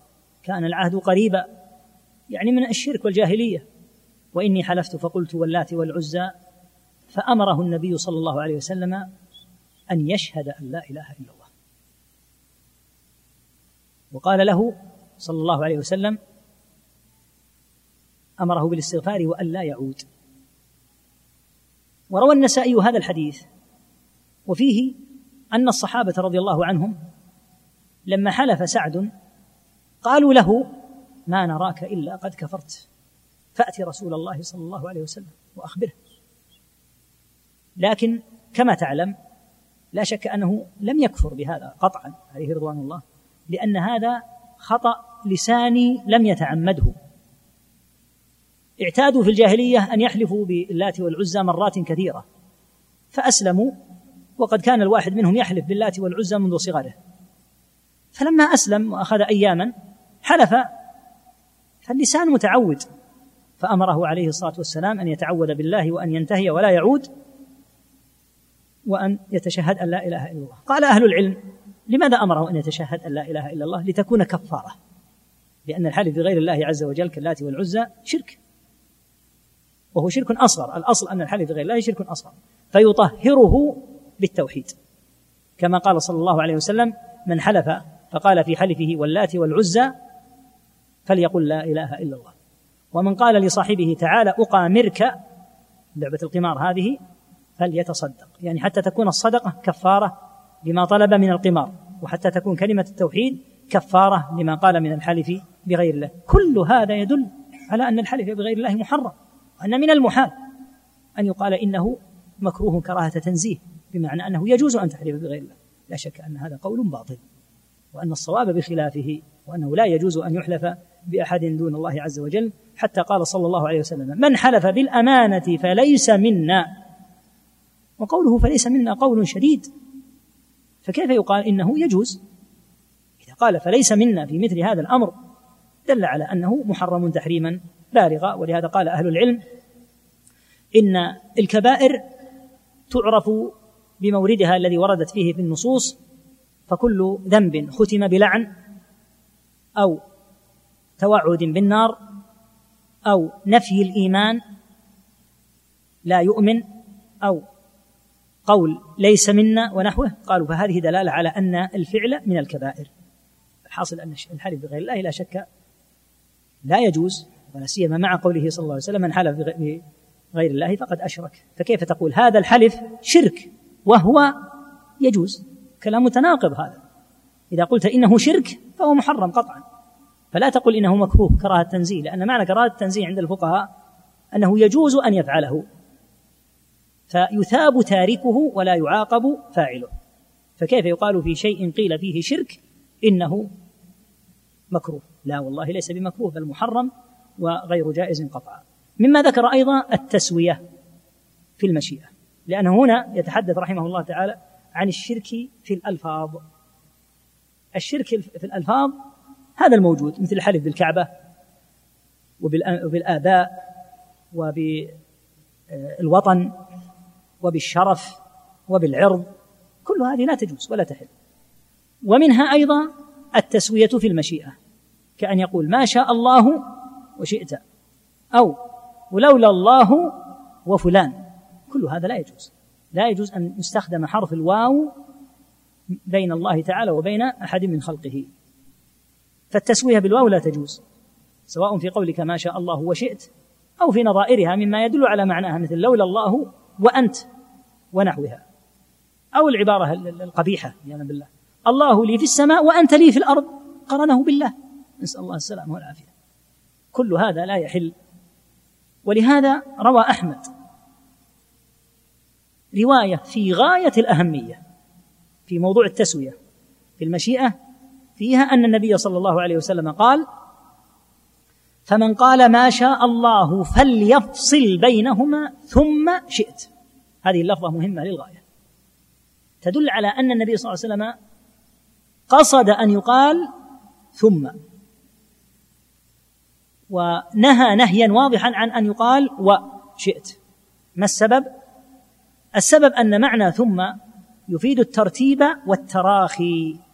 كان العهد قريبا يعني من الشرك والجاهلية. وإني حلفت فقلت واللات والعزى فأمره النبي صلى الله عليه وسلم أن يشهد أن لا إله إلا الله. وقال له صلى الله عليه وسلم أمره بالاستغفار وأن لا يعود. وروى النسائي هذا الحديث وفيه أن الصحابة رضي الله عنهم لما حلف سعد قالوا له ما نراك إلا قد كفرت. فات رسول الله صلى الله عليه وسلم وأخبره. لكن كما تعلم لا شك أنه لم يكفر بهذا قطعا عليه رضوان الله لأن هذا خطأ لساني لم يتعمده. اعتادوا في الجاهلية أن يحلفوا باللات والعزى مرات كثيرة. فأسلموا وقد كان الواحد منهم يحلف باللات والعزى منذ صغره. فلما أسلم وأخذ اياما حلف فاللسان متعود. فأمره عليه الصلاة والسلام أن يتعوذ بالله وأن ينتهي ولا يعود وأن يتشهد أن لا إله إلا الله. قال أهل العلم لماذا أمره أن يتشهد أن لا إله إلا الله؟ لتكون كفارة. لأن الحلف بغير الله عز وجل كاللات والعزى شرك. وهو شرك أصغر. الأصل أن الحلف بغير الله شرك أصغر. فيطهره بالتوحيد. كما قال صلى الله عليه وسلم من حلف فقال في حلفه واللات والعزى فليقل لا إله إلا الله. ومن قال لصاحبه تعالى أقامرك لعبة القمار هذه فليتصدق. يعني حتى تكون الصدقة كفارة لما طلب من القمار وحتى تكون كلمة التوحيد كفارة لما قال من الحلف بغير الله. كل هذا يدل على أن الحلف بغير الله محرم وأن من المحال أن يقال إنه مكروه كراهة تنزيه بمعنى أنه يجوز أن تحلف بغير الله. لا شك أن هذا قول باطل وأن الصواب بخلافه وأنه لا يجوز أن يحلف بأحد دون الله عز وجل حتى قال صلى الله عليه وسلم من حلف بالأمانة فليس منا. وقوله فليس منا قول شديد. فكيف يقال إنه يجوز؟ إذا قال فليس منا في مثل هذا الأمر دل على أنه محرم تحريما بالغا ولهذا قال أهل العلم إن الكبائر تعرف بموردها الذي وردت فيه في النصوص فكل ذنب ختم بلعن أو توعد بالنار أو نفي الإيمان لا يؤمن أو قول ليس منا ونحوه. قالوا فهذه دلالة على أن الفعل من الكبائر. الحاصل أن الحلف بغير الله لا شك لا يجوز ولا سيما مع قوله صلى الله عليه وسلم من حلف بغير الله فقد أشرك. فكيف تقول هذا الحلف شرك وهو يجوز؟ كلام متناقض هذا. إذا قلت إنه شرك فهو محرم قطعا. فلا تقل إنه مكروه كراهة تنزيه لأن معنى كراهة التنزيه عند الفقهاء أنه يجوز أن يفعله. فيثاب تاركه ولا يعاقب فاعله. فكيف يقال في شيء قيل فيه شرك؟ إنه مكروه. لا والله ليس بمكروه بل محرم وغير جائز قطعا. مما ذكر أيضا التسوية في المشيئة لأنه هنا يتحدث رحمه الله تعالى عن الشرك في الألفاظ. الشرك في الألفاظ هذا الموجود مثل الحلف بالكعبة وبالآباء وبالوطن وبالشرف وبالعرض كل هذه لا تجوز ولا تحل. ومنها أيضا التسوية في المشيئة كأن يقول ما شاء الله وشئت أو ولولا الله وفلان. كل هذا لا يجوز. لا يجوز أن يستخدم حرف الواو بين الله تعالى وبين أحد من خلقه. فالتسوية بالواو لا تجوز سواء في قولك ما شاء الله وشئت أو في نظائرها مما يدل على معناها مثل لولا الله وأنت ونحوها أو العبارة القبيحة عياذا بالله. الله لي في السماء وأنت لي في الأرض قرنه بالله. نسأل الله السلامة والعافية. كل هذا لا يحل. ولهذا روى أحمد رواية في غاية الأهمية في موضوع التسوية في المشيئة فيها أن النبي صلى الله عليه وسلم قال فمن قال ما شاء الله فليفصل بينهما ثم شئت. هذه اللفظة مهمة للغاية. تدل على أن النبي صلى الله عليه وسلم قصد أن يقال ثم. ونهى نهيا واضحا عن أن يقال وشئت. ما السبب؟ السبب أن معنى ثم يفيد الترتيب والتراخي.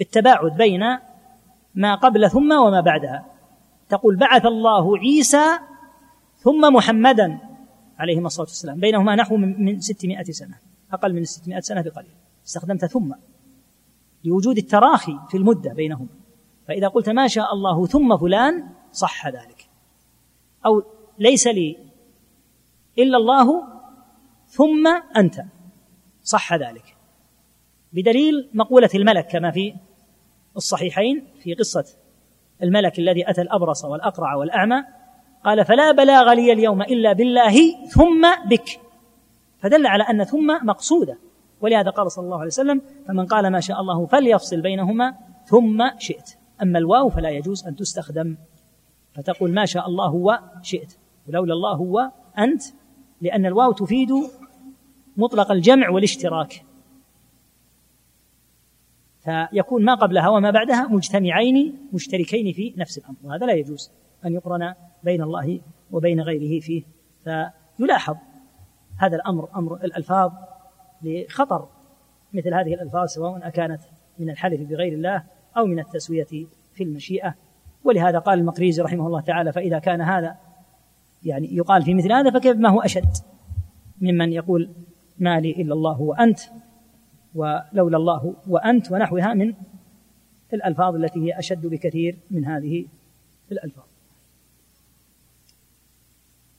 التباعد بين ما قبل ثم وما بعدها. تقول بعث الله عيسى ثم محمدا عليهما الصلاة والسلام. بينهما نحو من ستمائة سنة أقل من ستمائة سنة بقليل. استخدمت ثم لوجود التراخي في المدة بينهما فإذا قلت ما شاء الله ثم فلان صح ذلك. أو ليس لي إلا الله ثم أنت صح ذلك. بدليل مقولة الملك كما في الصحيحين في قصة الملك الذي أتى الأبرص والأقرع والأعمى قال فلا بلاغ لي اليوم إلا بالله ثم بك. فدل على أن ثم مقصودة. ولهذا قال صلى الله عليه وسلم فمن قال ما شاء الله فليفصل بينهما ثم شئت. أما الواو فلا يجوز أن تستخدم. فتقول ما شاء الله وشئت. ولولا الله هو أنت لأن الواو تفيد مطلق الجمع والاشتراك. فيكون ما قبلها وما بعدها مجتمعين مشتركين في نفس الأمر وهذا لا يجوز أن يقرن بين الله وبين غيره فيه فيلاحظ هذا الأمر أمر الألفاظ لخطر مثل هذه الألفاظ سواء أكانت من الحلف بغير الله أو من التسوية في المشيئة. ولهذا قال المقريزي رحمه الله تعالى فإذا كان هذا يعني يقال في مثل هذا فكيف؟ ما هو أشد ممن يقول ما لي إلا الله وأنت ولولا الله وأنت ونحوها من الألفاظ التي هي أشد بكثير من هذه الألفاظ.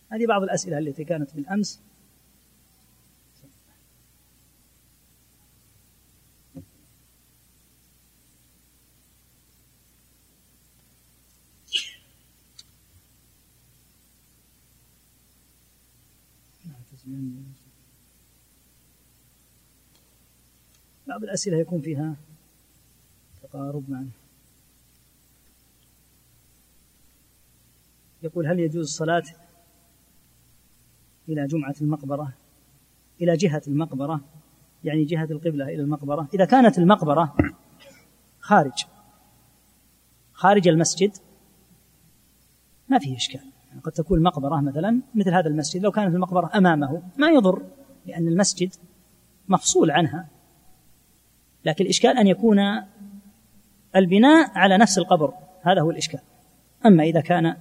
هذه بعض الأسئلة التي كانت بالأمس. بعض الأسئلة يكون فيها تقارب معا يقول هل يجوز الصلاة إلى جمعة المقبرة؟ إلى جهة المقبرة يعني جهة القبلة إلى المقبرة. إذا كانت المقبرة خارج خارج المسجد ما فيه إشكال. يعني قد تكون المقبرة مثلا مثل هذا المسجد لو كانت المقبرة أمامه ما يضر لأن المسجد مفصول عنها. لكن الإشكال أن يكون البناء على نفس القبر هذا هو الإشكال. أما إذا كان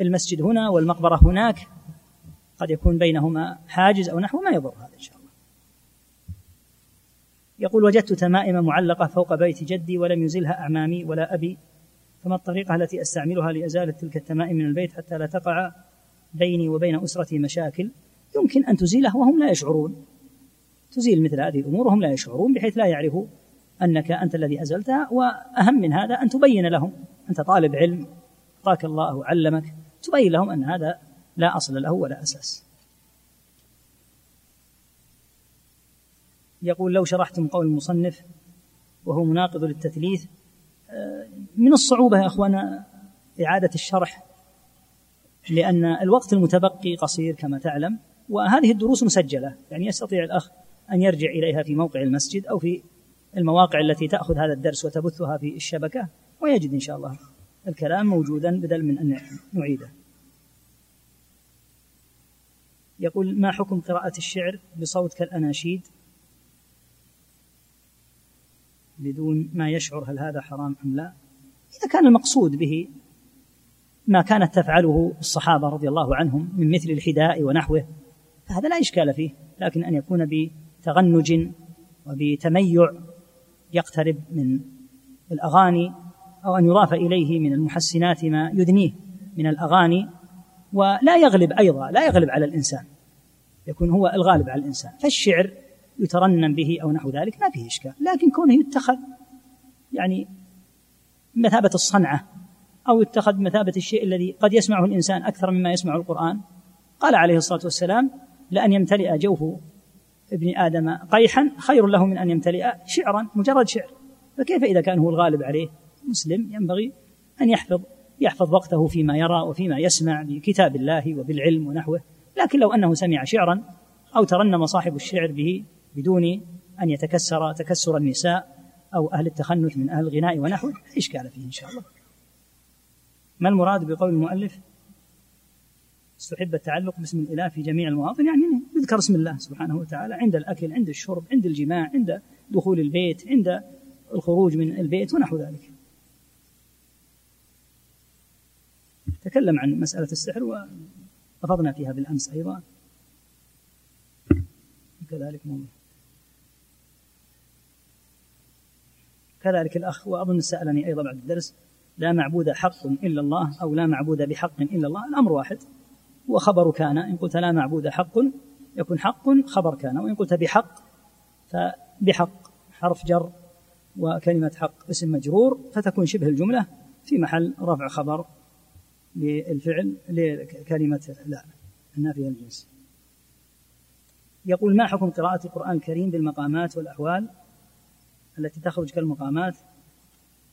المسجد هنا والمقبرة هناك قد يكون بينهما حاجز أو نحو ما يضر هذا إن شاء الله. يقول وجدت تمائم معلقة فوق بيت جدي ولم يزلها أعمامي ولا أبي فما الطريقة التي أستعملها لأزالة تلك التمائم من البيت حتى لا تقع بيني وبين أسرتي مشاكل؟ يمكن أن تزيله وهم لا يشعرون. تزيل مثل هذه الأمور وهم لا يشعرون بحيث لا يعرفوا أنك أنت الذي أزلتها وأهم من هذا أن تبين لهم أنت طالب علم أعطاك الله وعلمك تبين لهم أن هذا لا أصل له ولا أساس. يقول لو شرحتم قول المصنف وهو مناقض للتثليث آه، من الصعوبة يا أخوانا إعادة الشرح لأن الوقت المتبقي قصير كما تعلم وهذه الدروس مسجلة يعني يستطيع الأخ أن يرجع إليها في موقع المسجد أو في المواقع التي تأخذ هذا الدرس وتبثها في الشبكة ويجد إن شاء الله الكلام موجودا بدل من أن نعيده. يقول ما حكم قراءة الشعر بصوت كالأناشيد؟ بدون ما يشعر هل هذا حرام أم لا. إذا كان المقصود به ما كانت تفعله الصحابة رضي الله عنهم من مثل الحداء ونحوه فهذا لا إشكال فيه لكن أن يكون بتغنج وبتميع يقترب من الأغاني أو أن يضاف إليه من المحسنات ما يدنيه من الأغاني ولا يغلب أيضا لا يغلب على الإنسان يكون هو الغالب على الإنسان. فالشعر يترنم به أو نحو ذلك ما فيه إشكال لكن كونه يتخذ يعني مثابة الصنعة أو يتخذ مثابة الشيء الذي قد يسمعه الإنسان أكثر مما يسمع القرآن قال عليه الصلاة والسلام لأن يمتلئ جوف ابن آدم قيحا خير له من أن يمتلئ شعرا مجرد شعر. فكيف إذا كان هو الغالب عليه؟ مسلم ينبغي أن يحفظ يحفظ وقته فيما يرى وفيما يسمع بكتاب الله وبالعلم ونحوه. لكن لو أنه سمع شعرا أو ترنم صاحب الشعر به بدون أن يتكسر تكسر النساء أو أهل التخنث من أهل الغناء ونحوه إشكال فيه إن شاء الله. ما المراد بقول المؤلف؟ استحب التعلق باسم الإله في جميع المواطن يعني يذكر اسم الله سبحانه وتعالى عند الأكل عند الشرب عند الجماع عند دخول البيت عند الخروج من البيت ونحو ذلك. تكلم عن مسألة السحر وأفضنا فيها بالأمس أيضا. كذلك موضوع. كذلك الأخ وأظن سألني أيضا بعد الدرس لا معبود حق إلا الله أو لا معبود بحق إلا الله الأمر واحد. هو خبر كان إن قلت لا معبود حق يكون حق خبر كان. وإن قلت بحق فبحق حرف جر وكلمة حق اسم مجرور فتكون شبه الجملة في محل رفع خبر للفعل لكلمة لا النافية الجنس. يقول ما حكم قراءة القرآن الكريم بالمقامات والأحوال التي تخرج كالمقامات؟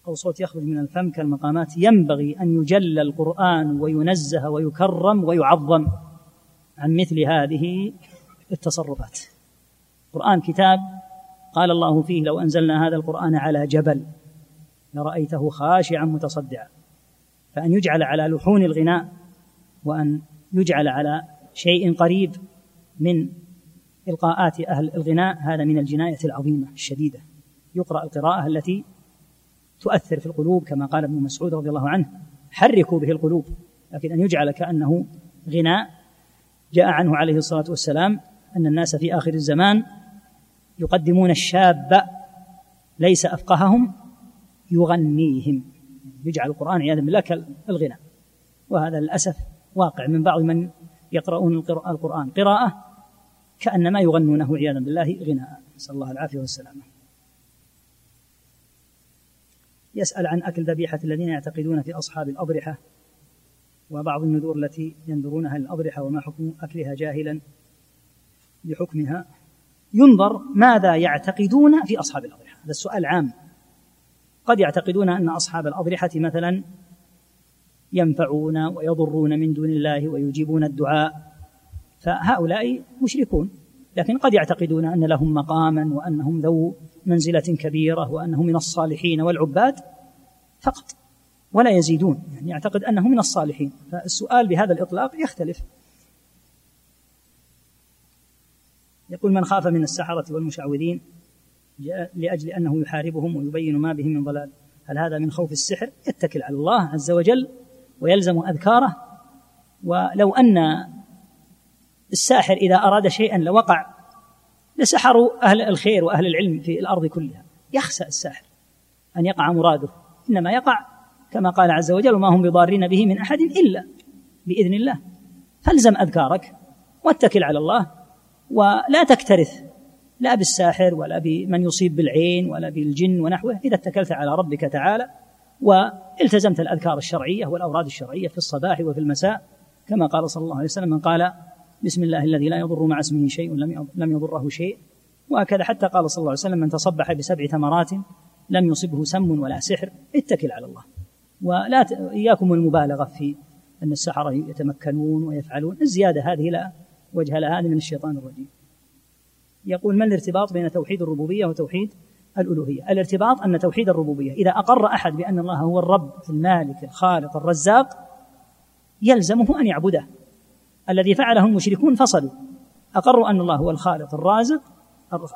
أو صوت يخرج من الفم كالمقامات. ينبغي أن يجل القرآن وينزه ويكرم ويعظم. عن مثل هذه التصرفات. القرآن كتاب قال الله فيه لو أنزلنا هذا القرآن على جبل لرأيته خاشعا متصدعا. فأن يجعل على لحون الغناء وأن يجعل على شيء قريب من إلقاءات أهل الغناء هذا من الجناية العظيمة الشديدة. يقرأ القراءة التي تؤثر في القلوب كما قال ابن مسعود رضي الله عنه حركوا به القلوب لكن أن يجعل كأنه غناء جاء عنه عليه الصلاة والسلام أن الناس في آخر الزمان يقدمون الشاب ليس أفقههم يغنيهم. يجعل القرآن عياذا بالله كالغناء وهذا للأسف واقع من بعض من يقرؤون القرآن. قراءة كأنما يغنونه عياذا بالله غناء. نسأل الله العافية والسلامة. يسأل عن أكل ذبيحة الذين يعتقدون في أصحاب الأضرحة وبعض النذور التي ينذرونها للأضرحة وما حكم أكلها جاهلا بحكمها ينظر ماذا يعتقدون في أصحاب الأضرحة. هذا السؤال عام. قد يعتقدون أن أصحاب الأضرحة مثلا ينفعون ويضرون من دون الله ويجيبون الدعاء فهؤلاء مشركون. لكن قد يعتقدون أن لهم مقاما وأنهم ذو منزلة كبيرة وأنه من الصالحين والعباد فقط. ولا يزيدون. يعني يعتقد أنه من الصالحين. فالسؤال بهذا الإطلاق يختلف. يقول من خاف من السحرة والمشعوذين لأجل أنه يحاربهم ويبين ما بهم من ضلال. هل هذا من خوف السحر؟ يتكل على الله عز وجل ويلزم أذكاره. ولو أن الساحر إذا أراد شيئا لوقع لسحروا أهل الخير وأهل العلم في الأرض كلها. يخسأ الساحر أن يقع مراده. إنما يقع كما قال عز وجل وما هم بضارين به من أحد إلا بإذن الله. فالزم أذكارك واتكل على الله ولا تكترث لا بالساحر ولا بمن يصيب بالعين ولا بالجن ونحوه إذا اتكلت على ربك تعالى والتزمت الأذكار الشرعية والأوراد الشرعية في الصباح وفي المساء كما قال صلى الله عليه وسلم من قال بسم الله الذي لا يضر مع اسمه شيء لم يضره شيء وهكذا حتى قال صلى الله عليه وسلم من تصبح بسبع تمرات لم يصبه سم ولا سحر اتكل على الله. ولا ت... إياكم المبالغة في أن السحرة يتمكنون ويفعلون. الزيادة هذه لا وجه لها هذه من الشيطان الرجيم. يقول ما الارتباط بين توحيد الربوبية وتوحيد الألوهية؟ الارتباط أن توحيد الربوبية إذا أقر أحد بأن الله هو الرب المالك الخالق الرزاق يلزمه أن يعبده. الذي فعله المشركون فصلوا. أقروا أن الله هو الخالق الرازق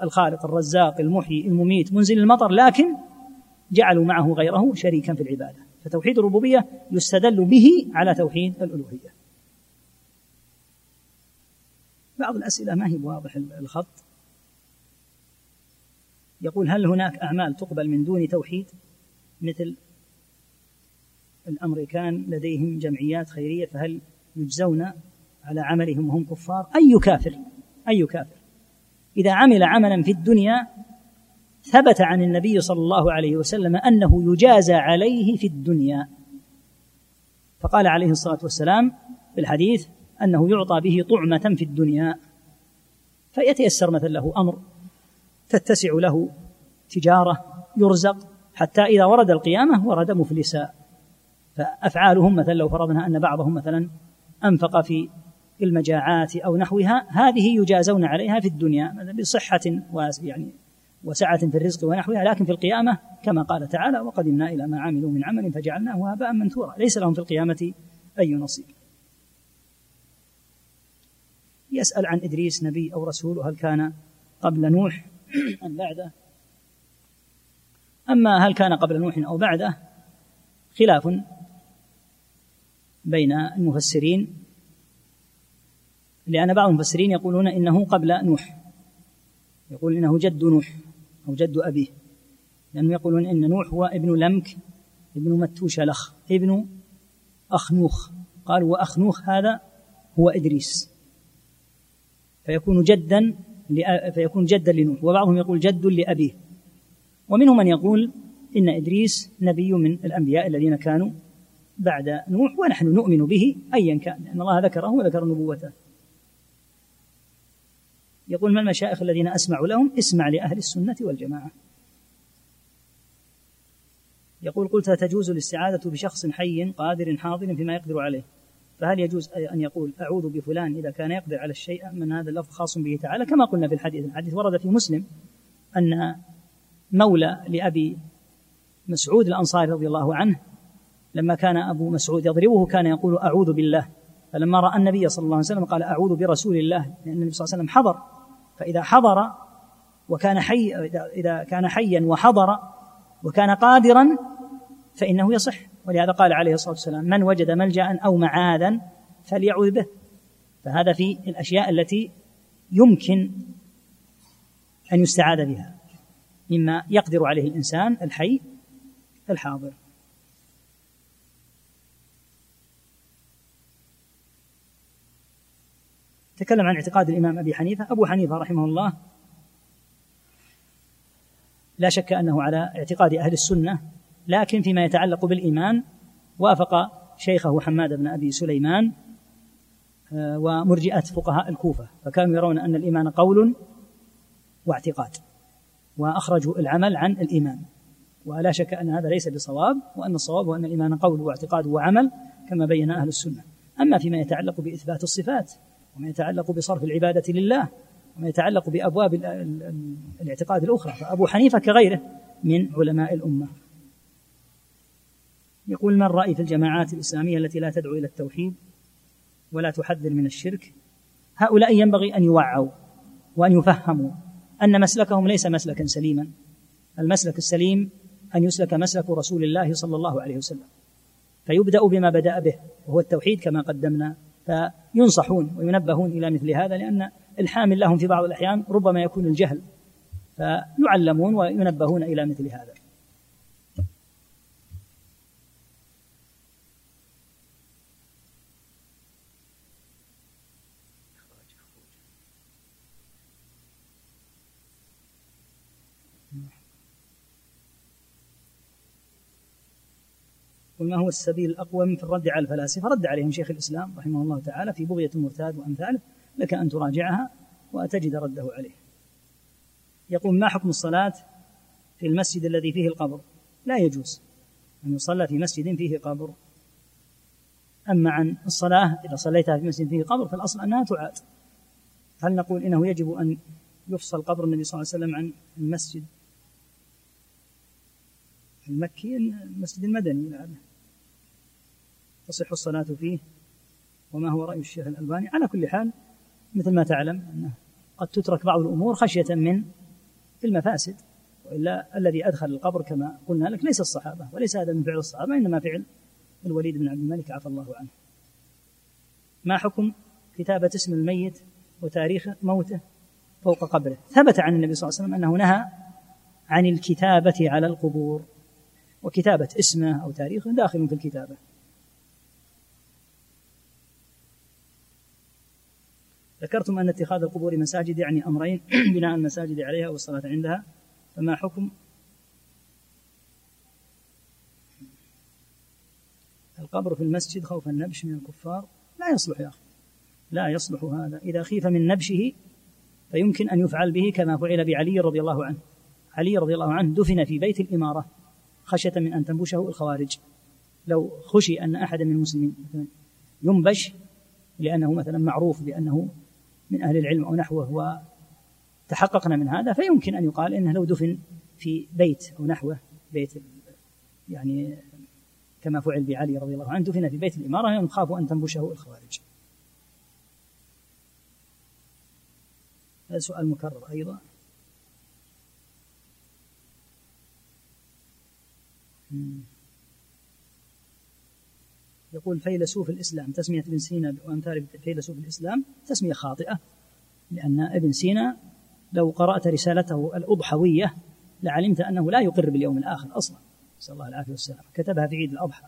الخالق الرزاق المحيي المميت منزل المطر لكن جعلوا معه غيره شريكا في العبادة. فتوحيد الربوبية يستدل به على توحيد الألوهية. بعض الأسئلة ما هي بواضح الخط. يقول هل هناك أعمال تقبل من دون توحيد؟ مثل الأمريكان لديهم جمعيات خيرية فهل يجزون على عملهم وهم كفار؟ أي كافر أي كافر. إذا عمل عملا في الدنيا ثبت عن النبي صلى الله عليه وسلم أنه يجازى عليه في الدنيا. فقال عليه الصلاة والسلام في الحديث أنه يعطى به طعمة في الدنيا. فيتيسر مثلا له أمر تتسع له تجارة يرزق حتى إذا ورد القيامة ورد مفلسا. فأفعالهم مثلا لو فرضنا أن بعضهم مثلا أنفق في المجاعات أو نحوها هذه يجازون عليها في الدنيا بصحة يعني وسعة في الرزق ونحوها لكن في القيامة كما قال تعالى وقدمنا إلى ما عملوا من عمل فجعلناه هباء منثورا. ليس لهم في القيامة أي نصيب. يسأل عن إدريس نبي أو رسول وهل كان قبل نوح أم بعده؟ أما هل كان قبل نوح أو بعده خلاف بين المفسرين لأن بعض المفسرين يقولون إنه قبل نوح. يقول إنه جد نوح. أو جد أبيه لأنهم يقولون إن نوح هو ابن لمك ابن متوشلخ ابن أخنوخ. قالوا وأخنوخ هذا هو إدريس. فيكون جدا فيكون جدا لنوح وبعضهم يقول جد لأبيه. ومنهم من يقول إن إدريس نبي من الأنبياء الذين كانوا بعد نوح ونحن نؤمن به أيا كان لأن الله ذكره وذكر نبوته. يقول ما المشايخ الذين أسمع لهم اسمع لأهل السنة والجماعة. يقول قلت تجوز الاستعاذة بشخص حي قادر حاضر فيما يقدر عليه؟ فهل يجوز أن يقول أعوذ بفلان إذا كان يقدر على الشيء من هذا اللفظ خاص به تعالى؟ كما قلنا في الحديث الحديث ورد في مسلم أن مولى لأبي مسعود الأنصاري رضي الله عنه لما كان أبو مسعود يضربه كان يقول أعوذ بالله. فلما رأى النبي صلى الله عليه وسلم قال أعوذ برسول الله لأن النبي صلى الله عليه وسلم حضر فإذا حضر وكان حي إذا كان حيا وحضر وكان قادرا فإنه يصح. ولهذا قال عليه الصلاة والسلام من وجد ملجأ أو معاذا فليعوذ به. فهذا في الأشياء التي يمكن أن يستعاذ بها مما يقدر عليه الإنسان الحي الحاضر. تكلم عن اعتقاد الإمام أبي حنيفة. أبو حنيفة رحمه الله لا شك أنه على اعتقاد أهل السنة لكن فيما يتعلق بالإيمان وافق شيخه حماد بن أبي سليمان آه، ومرجئة فقهاء الكوفة فكانوا يرون أن الإيمان قول واعتقاد وأخرجوا العمل عن الإيمان. ولا شك أن هذا ليس بصواب وأن الصواب هو أن الإيمان قول واعتقاد وعمل كما بين أهل السنة. أما فيما يتعلق بإثبات الصفات وما يتعلق بصرف العبادة لله وما يتعلق بأبواب الاعتقاد الأخرى. فأبو حنيفة كغيره من علماء الأمة. يقول ما الرأي في الجماعات الإسلامية التي لا تدعو إلى التوحيد ولا تحذر من الشرك؟ هؤلاء ينبغي أن يوعوا وأن يفهموا أن مسلكهم ليس مسلكا سليما المسلك السليم أن يسلك مسلك رسول الله صلى الله عليه وسلم. فيبدأ بما بدأ به وهو التوحيد كما قدمنا فينصحون وينبهون إلى مثل هذا لأن الحامل لهم في بعض الأحيان ربما يكون الجهل فيعلمون وينبهون إلى مثل هذا. قل ما هو السبيل الأقوم في الرد على الفلاسفة. رد عليهم شيخ الإسلام رحمه الله تعالى في بغية المرتاد وأمثاله. لك أن تراجعها وتجد رده عليه. يقول ما حكم الصلاة في المسجد الذي فيه القبر؟ لا يجوز أن يصلى في مسجد فيه قبر. أما عن الصلاة إذا صليتها في مسجد فيه قبر فالأصل أنها تعاد. هل نقول إنه يجب أن يفصل قبر النبي صلى الله عليه وسلم عن المسجد المكي المسجد المدني؟ لعله تصح الصلاة فيه وما هو رأي الشيخ الألباني. على كل حال مثل ما تعلم أنه قد تترك بعض الأمور خشية من المفاسد وإلا الذي أدخل القبر كما قلنا لك ليس الصحابة وليس هذا من فعل الصحابة إنما فعل الوليد بن عبد الملك عفى الله عنه. ما حكم كتابة اسم الميت وتاريخ موته فوق قبره؟ ثبت عن النبي صلى الله عليه وسلم أنه نهى عن الكتابة على القبور وكتابة اسمه أو تاريخه داخل في الكتابة. ذكرتم أن اتخاذ القبور مساجد يعني أمرين بناء المساجد عليها والصلاة عندها. فما حكم؟ القبر في المسجد خوف النبش من الكفار. لا يصلح يا أخي. لا يصلح هذا. إذا خيف من نبشه فيمكن أن يفعل به كما فعل بعلي رضي الله عنه. علي رضي الله عنه دفن في بيت الإمارة خشية من أن تنبشه الخوارج. لو خشي أن أحد من المسلمين ينبش لأنه مثلا معروف بأنه من أهل العلم أو نحوه وتحققنا من هذا فيمكن أن يقال إنه لو دفن في بيت أو نحوه بيت يعني كما فعل بعلي رضي الله عنه دفن في بيت الإمارة يخاف أن تنبشه الخوارج. هذا سؤال مكرر أيضا. يقول فيلسوف الإسلام تسمية ابن سينا وأمثال فيلسوف الإسلام تسمية خاطئة لأن ابن سينا لو قرأت رسالته الأضحوية لعلمت أنه لا يقر باليوم الآخر أصلا. نسأل الله العافية والسلام. كتبها في عيد الأضحى.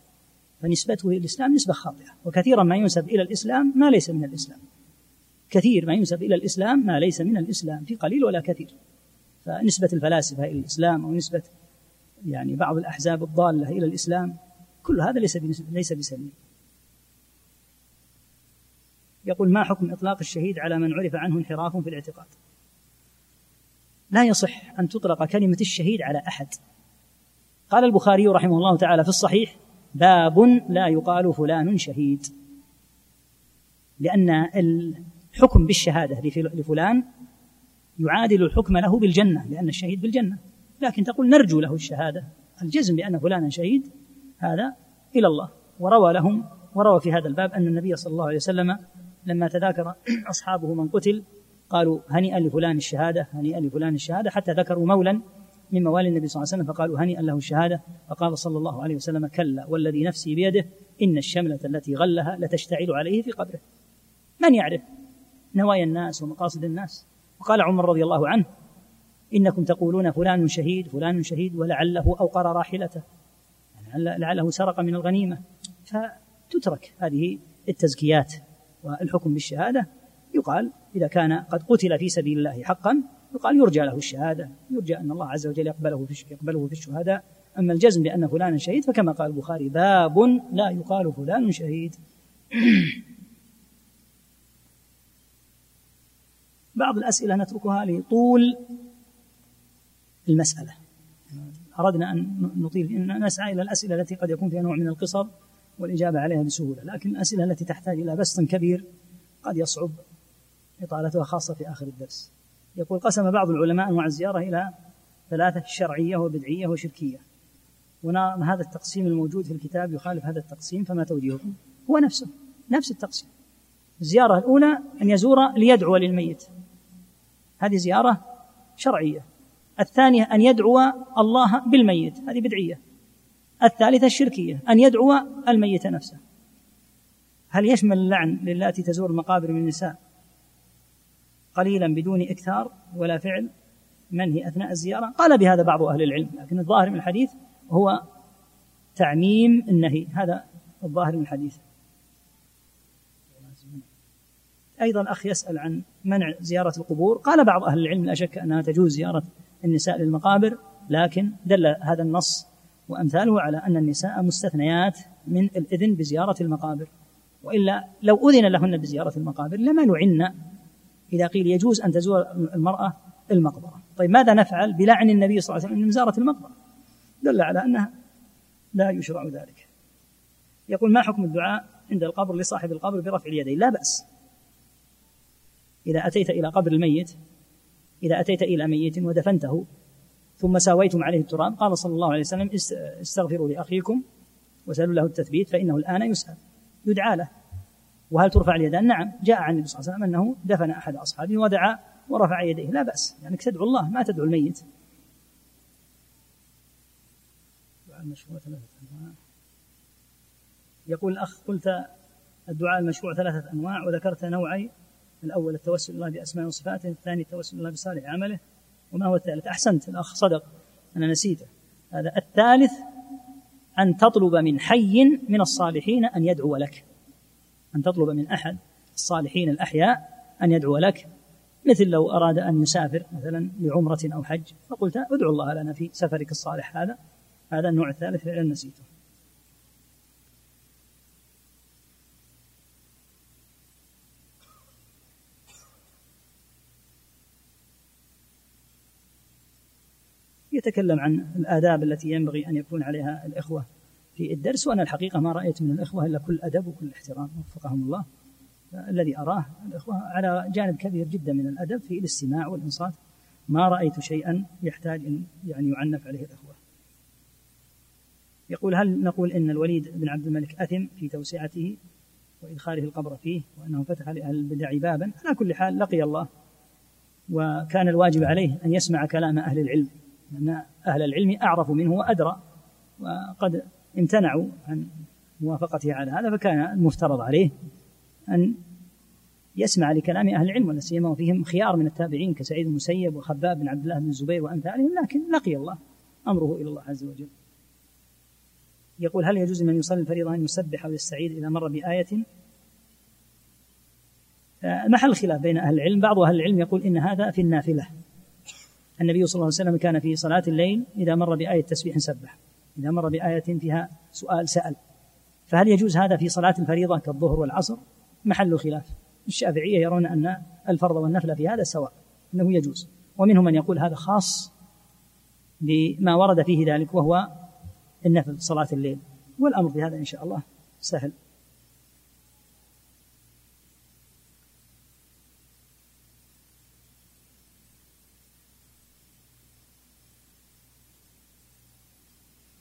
فنسبته إلى الإسلام نسبة خاطئة وكثيرا ما ينسب إلى الإسلام ما ليس من الإسلام. كثير ما ينسب إلى الإسلام ما ليس من الإسلام في قليل ولا كثير. فنسبة الفلاسفة إلى الإسلام أو نسبة يعني بعض الأحزاب الضالة إلى الإسلام كل هذا ليس ليس بسليم يقول ما حكم إطلاق الشهيد على من عرف عنه انحراف في الاعتقاد؟ لا يصح أن تطلق كلمة الشهيد على أحد. قال البخاري رحمه الله تعالى في الصحيح باب لا يقال فلان شهيد. لأن الحكم بالشهادة لفلان يعادل الحكم له بالجنة لأن الشهيد بالجنة. لكن تقول نرجو له الشهادة. الجزم بأن فلانا شهيد هذا إلى الله. وروى لهم وروى في هذا الباب أن النبي صلى الله عليه وسلم لما تذاكر أصحابه من قتل قالوا هنيئا لفلان الشهادة هنيئا لفلان الشهادة. حتى ذكروا مولا من موالي النبي صلى الله عليه وسلم فقالوا هنيئا له الشهادة. فقال صلى الله عليه وسلم كلا والذي نفسي بيده إن الشملة التي غلها لتشتعل عليه في قبره. من يعرف؟ نوايا الناس ومقاصد الناس. وقال عمر رضي الله عنه إنكم تقولون فلان شهيد فلان شهيد ولعله أوقر راحلته. لعله سرق من الغنيمة. فتترك هذه التزكيات والحكم بالشهادة. يقال إذا كان قد قتل في سبيل الله حقا يقال يرجى له الشهادة. يرجى أن الله عز وجل يقبله في يقبله في الشهداء. أما الجزم بأن فلانا شهيد فكما قال البخاري باب لا يقال فلان شهيد. بعض الأسئلة نتركها لطول المسألة. أردنا أن نطيل أن نسعى إلى الأسئلة التي قد يكون فيها نوع من القصر والإجابة عليها بسهولة لكن الأسئلة التي تحتاج إلى بسط كبير قد يصعب إطالتها خاصة في آخر الدرس. يقول قسم بعض العلماء أنواع الزيارة إلى ثلاثة شرعية وبدعية وشركية. هذا التقسيم الموجود في الكتاب يخالف هذا التقسيم فما توجيهكم؟ هو نفسه نفس التقسيم. الزيارة الأولى أن يزور ليدعو للميت. هذه زيارة شرعية. الثانية أن يدعو الله بالميت هذه بدعية. الثالثة الشركية أن يدعو الميت نفسه. هل يشمل اللعن للاتي تزور المقابر من النساء قليلا بدون إكثار ولا فعل منهي أثناء الزيارة؟ قال بهذا بعض أهل العلم لكن الظاهر من الحديث هو تعميم النهي هذا الظاهر من الحديث. أيضا الأخ يسأل عن منع زيارة القبور قال بعض أهل العلم لا شك أنها تجوز زيارة النساء للمقابر لكن دل هذا النص وأمثاله على أن النساء مستثنيات من الإذن بزيارة المقابر. وإلا لو أذن لهن بزيارة المقابر لما لعن إذا قيل يجوز أن تزور المرأة المقبرة. طيب ماذا نفعل بلعن النبي صلى الله عليه وسلم من زيارة المقبرة؟ دل على أنها لا يشرع ذلك. يقول ما حكم الدعاء عند القبر لصاحب القبر برفع اليدين؟ لا بأس. إذا أتيت إلى قبر الميت إذا أتيت إلى ميت ودفنته ثم ساويتم عليه التراب قال صلى الله عليه وسلم استغفروا لأخيكم وسألوا له التثبيت فإنه الآن يسأل يدعى له. وهل ترفع اليدان؟ نعم. جاء عن النبي صلى الله عليه وسلم أنه دفن أحد أصحابه ودعا ورفع يديه. لا بأس يعني تدعو الله ما تدعو الميت. ثلاثة أنواع. يقول الأخ قلت الدعاء المشروع ثلاثة أنواع وذكرت نوعي. الأول التوسل الله بأسماء وصفاته الثاني التوسل الله بصالح عمله وما هو الثالث؟ أحسنت. الأخ صدق. أنا نسيته. هذا الثالث أن تطلب من حي من الصالحين أن يدعو لك. أن تطلب من أحد الصالحين الأحياء أن يدعو لك. مثل لو أراد أن يسافر مثلا لعمرة أو حج فقلت ادعو الله لنا في سفرك الصالح هذا. هذا النوع الثالث فعلا نسيته. يتكلم عن الآداب التي ينبغي أن يكون عليها الإخوة في الدرس وأنا الحقيقة ما رأيت من الإخوة إلا كل أدب وكل احترام وفقهم الله. الذي أراه الإخوة على جانب كبير جدا من الأدب في الاستماع والإنصات. ما رأيت شيئا يحتاج أن يعني يعنف عليه الإخوة. يقول هل نقول إن الوليد بن عبد الملك أثم في توسعته وإدخاله القبر فيه وأنه فتح لأهل البدع بابا؟ على كل حال لقي الله. وكان الواجب عليه أن يسمع كلام أهل العلم. لأن أهل العلم أعرف منه وأدرى وقد امتنعوا عن موافقته على هذا فكان المفترض عليه أن يسمع لكلام أهل العلم ولا سيما وفيهم خيار من التابعين كسعيد المسيب وخباب بن عبد الله بن الزبير وأمثالهم لكن لقي الله أمره إلى الله عز وجل. يقول هل يجوز من يصلي الفريضة أن يسبح أو يستعيد إذا مر بآية؟ محل خلاف بين أهل العلم بعض أهل العلم يقول إن هذا في النافلة. النبي صلى الله عليه وسلم كان في صلاة الليل إذا مر بآية تسبيح سبح إذا مر بآية فيها سؤال سأل. فهل يجوز هذا في صلاة الفريضة كالظهر والعصر؟ محل خلاف. الشافعية يرون أن الفرض والنفل في هذا سواء أنه يجوز. ومنهم من يقول هذا خاص بما ورد فيه ذلك وهو النفل صلاة الليل. والأمر في هذا إن شاء الله سهل.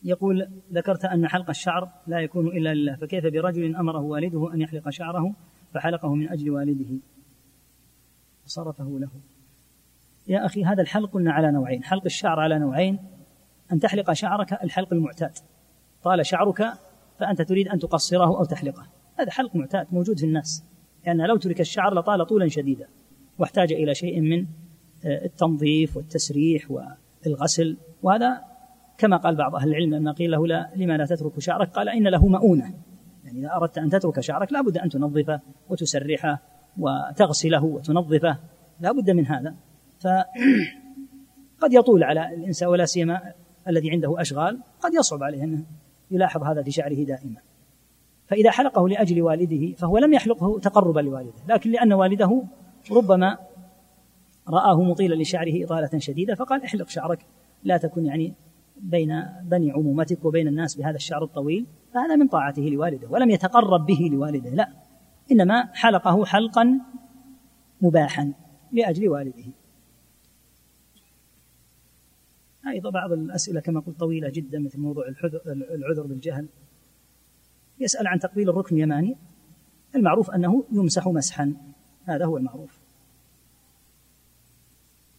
يقول ذكرت أن حلق الشعر لا يكون إلا لله فكيف برجل أمره والده أن يحلق شعره فحلقه من أجل والده؟ وصرفه له. يا أخي هذا الحلق قلنا على نوعين حلق الشعر على نوعين أن تحلق شعرك الحلق المعتاد. طال شعرك فأنت تريد أن تقصره أو تحلقه. هذا حلق معتاد موجود في الناس لأن يعني لو ترك الشعر لطال طولا شديدا واحتاج إلى شيء من آه، التنظيف والتسريح والغسل وهذا كما قال بعض أهل العلم لما قيل له لا لما لا تترك شعرك؟ قال إن له مؤونة. يعني إذا أردت أن تترك شعرك لا بد أن تنظفه وتسرحه وتغسله وتنظفه لا بد من هذا. فقد يطول على الإنسان ولا سيما الذي عنده أشغال قد يصعب عليه أنه يلاحظ هذا في شعره دائما. فإذا حلقه لأجل والده فهو لم يحلقه تقربا لوالده لكن لأن والده ربما رآه مطيلا لشعره إطالة شديدة فقال احلق شعرك لا تكن يعني بين بني عمومتك وبين الناس بهذا الشعر الطويل فهذا من طاعته لوالده ولم يتقرب به لوالده لا. إنما حلقه حلقا مباحا لأجل والده. أيضا بعض الأسئلة كما قلت طويلة جدا مثل موضوع العذر بالجهل. يسأل عن تقبيل الركن اليماني. المعروف أنه يمسح مسحا. هذا هو المعروف.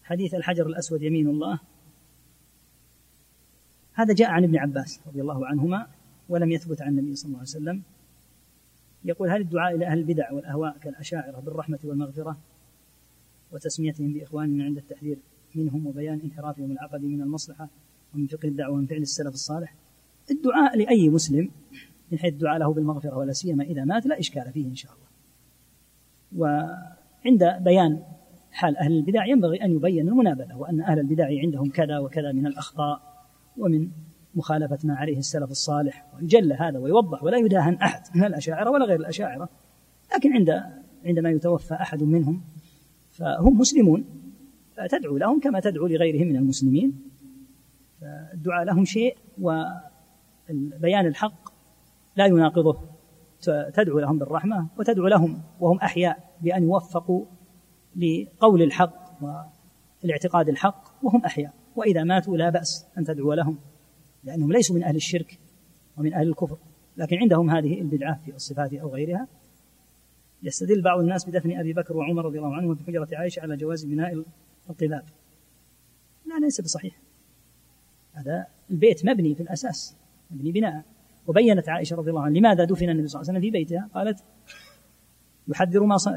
حديث الحجر الأسود يمين الله. هذا جاء عن ابن عباس رضي الله عنهما ولم يثبت عن النبي صلى الله عليه وسلم. يقول هل الدعاء إلى أهل البدع والأهواء كالأشاعرة بالرحمة والمغفرة وتسميتهم بإخواننا عند التحذير منهم وبيان انحرافهم العقدي من المصلحة ومن فقه الدعوة ومن فعل السلف الصالح؟ الدعاء لأي مسلم من حيث الدعاء له بالمغفرة ولا سيما إذا مات لا إشكال فيه إن شاء الله. وعند بيان حال أهل البدع ينبغي أن يبين المنابذة وأن أهل البدع عندهم كذا وكذا من الأخطاء. ومن مخالفة ما عليه السلف الصالح. ويجل هذا ويوضح ولا يداهن أحد من الأشاعرة ولا غير الأشاعرة. لكن عند عندما يتوفى أحد منهم فهم مسلمون فتدعو لهم كما تدعو لغيرهم من المسلمين. فالدعاء لهم شيء وبيان الحق لا يناقضه. تدعو لهم بالرحمة وتدعو لهم وهم أحياء بأن يوفقوا لقول الحق والإعتقاد الحق وهم أحياء. وإذا ماتوا لا بأس أن تدعو لهم لأنهم ليسوا من أهل الشرك ومن أهل الكفر. لكن عندهم هذه البدعة في الصفات أو غيرها. يستدل بعض الناس بدفن أبي بكر وعمر رضي الله عنهم في حجرة عائشة على جواز بناء القباب. لا ليس بصحيح. هذا البيت مبني في الأساس مبني بناء. وبينت عائشة رضي الله عنها لماذا دفن النبي صلى الله عليه وسلم في بيتها؟ قالت يحذر ما ص...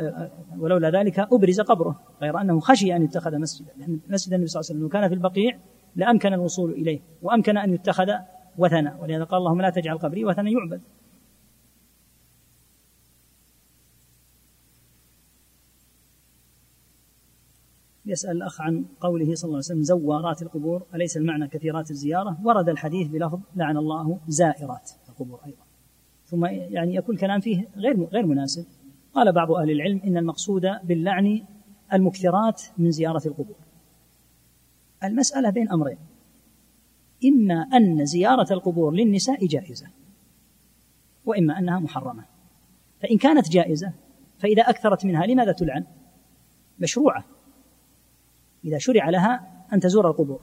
ولولا ذلك أبرز قبره غير أنه خشي أن يتخذ مسجدا لأن مسجد النبي صلى الله عليه وسلم كان في البقيع لأمكن الوصول إليه وأمكن أن يتخذ وثنا ولهذا قال اللهم لا تجعل قبري وثنا يعبد. يسأل الأخ عن قوله صلى الله عليه وسلم زوارات القبور أليس المعنى كثيرات الزيارة؟ ورد الحديث بلفظ لعن الله زائرات القبور أيضا. ثم يعني يكون الكلام فيه غير غير مناسب. قال بعض أهل العلم إن المقصود باللعن المكثرات من زيارة القبور. المسألة بين أمرين. إما أن زيارة القبور للنساء جائزة وإما أنها محرمة. فإن كانت جائزة فإذا أكثرت منها لماذا تلعن؟ مشروعة. إذا شرع لها أن تزور القبور.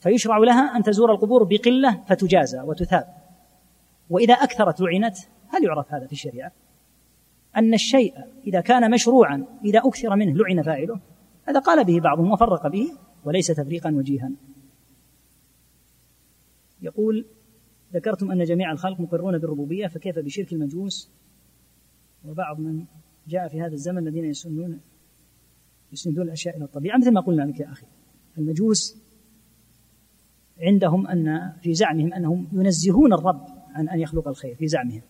فيشرع لها أن تزور القبور بقلة فتجازى وتثاب. وإذا أكثرت لعنت هل يعرف هذا في الشريعة؟ أن الشيء إذا كان مشروعا إذا أكثر منه لعن فاعله هذا قال به بعضهم وفرق به وليس تفريقا وجيها. يقول ذكرتم أن جميع الخلق مقرون بالربوبية فكيف بشرك المجوس؟ وبعض من جاء في هذا الزمن الذين يسنون يسندون الأشياء إلى الطبيعة مثل ما قلنا لك يا أخي. المجوس عندهم أن في زعمهم أنهم ينزهون الرب عن أن يخلق الخير في زعمهم.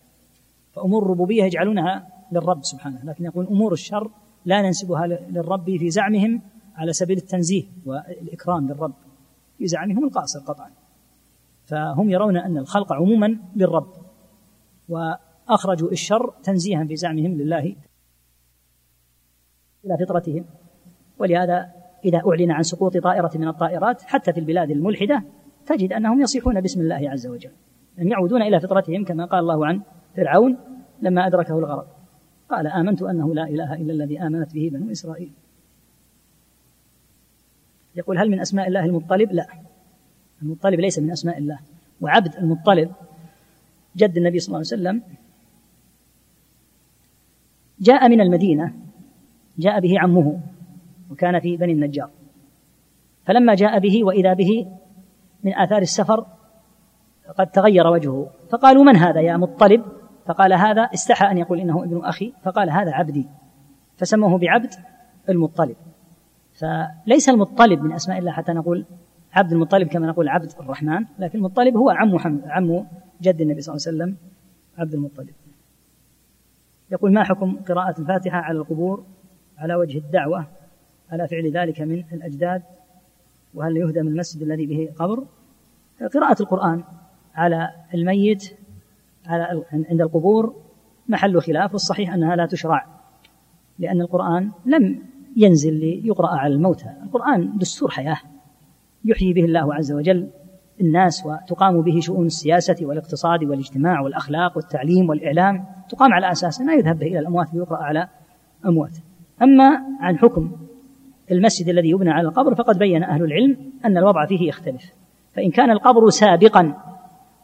فأمور الربوبية يجعلونها للرب سبحانه. لكن يقول أمور الشر لا ننسبها للرب في زعمهم على سبيل التنزيه والإكرام للرب. في زعمهم القاصر قطعا. فهم يرون أن الخلق عموما للرب. وأخرجوا الشر تنزيها في زعمهم لله إلى فطرتهم. ولهذا إذا أعلن عن سقوط طائرة من الطائرات حتى في البلاد الملحدة تجد أنهم يصيحون باسم الله عز وجل. أن يعودون إلى فطرتهم كما قال الله عن فرعون لما أدركه الغرق. قال آمنت أنه لا إله إلا الذي آمنت به بنو إسرائيل. يقول هل من أسماء الله المطلب؟ لا. المطلب ليس من أسماء الله. وعبد المطلب جد النبي صلى الله عليه وسلم جاء من المدينة جاء به عمه وكان في بني النجار. فلما جاء به وإذا به من آثار السفر قد تغير وجهه. فقالوا من هذا يا مطلب؟ فقال هذا استحى أن يقول إنه ابن أخي فقال هذا عبدي فسموه بعبد المطلب. فليس المطلب من أسماء الله حتى نقول عبد المطلب كما نقول عبد الرحمن لكن المطلب هو عم محمد عم جد النبي صلى الله عليه وسلم عبد المطلب. يقول ما حكم قراءة الفاتحة على القبور على وجه الدعوة على فعل ذلك من الأجداد؟ وهل يهدم المسجد الذي به قبر؟ قراءة القرآن على الميت عند القبور محل خلاف والصحيح أنها لا تشرع لأن القرآن لم ينزل ليقرأ على الموتى. القرآن دستور حياة. يحيي به الله عز وجل الناس وتقام به شؤون السياسة والاقتصاد والاجتماع والأخلاق والتعليم والإعلام. تقام على أساس ما يذهب به إلى الأموات ليقرأ على أموات. أما عن حكم المسجد الذي يبنى على القبر فقد بين أهل العلم أن الوضع فيه يختلف. فإن كان القبر سابقا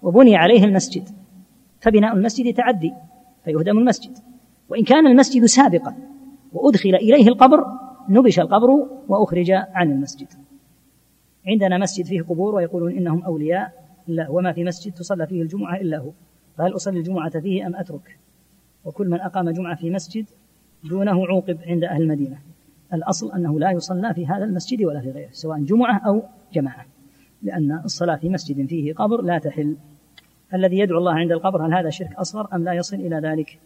وبني عليه المسجد فبناء المسجد تعدي فيهدم المسجد. وإن كان المسجد سابقا وأدخل إليه القبر نبش القبر وأخرج عن المسجد. عندنا مسجد فيه قبور ويقولون إنهم أولياء لا وما في مسجد تصلى فيه الجمعة إلا هو. فهل أصلي الجمعة فيه أم أترك؟ وكل من أقام جمعة في مسجد دونه عوقب عند أهل المدينة. الأصل أنه لا يصلى في هذا المسجد ولا في غيره سواء جمعة أو جماعة لأن الصلاة في مسجد فيه قبر لا تحل الذي يدعو الله عند القبر هل هذا شرك أصغر أم لا يصل إلى ذلك؟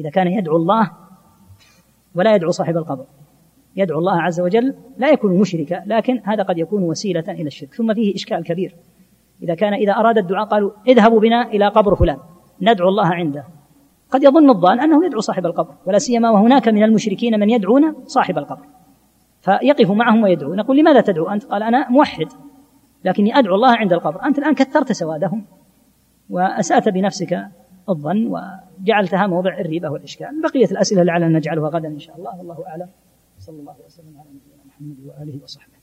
إذا كان يدعو الله ولا يدعو صاحب القبر. يدعو الله عز وجل لا يكون مشركا لكن هذا قد يكون وسيلة إلى الشرك. ثم فيه إشكال كبير. إذا كان إذا أراد الدعاء قالوا اذهبوا بنا إلى قبر فلان ندعو الله عنده. قد يظن الظان أنه يدعو صاحب القبر ولا سيما وهناك من المشركين من يدعون صاحب القبر. فيقف معهم ويدعو. نقول لماذا تدعو أنت؟ قال أنا موحد لكني أدعو الله عند القبر. أنت الآن كثرت سوادهم. وأسأت بنفسك الظن وجعلتها موضع الريبة والإشكال. بقية الأسئلة لعلنا نجعلها غدا إن شاء الله. والله أعلم. صلى الله وسلم على نبينا محمد وآله وصحبه.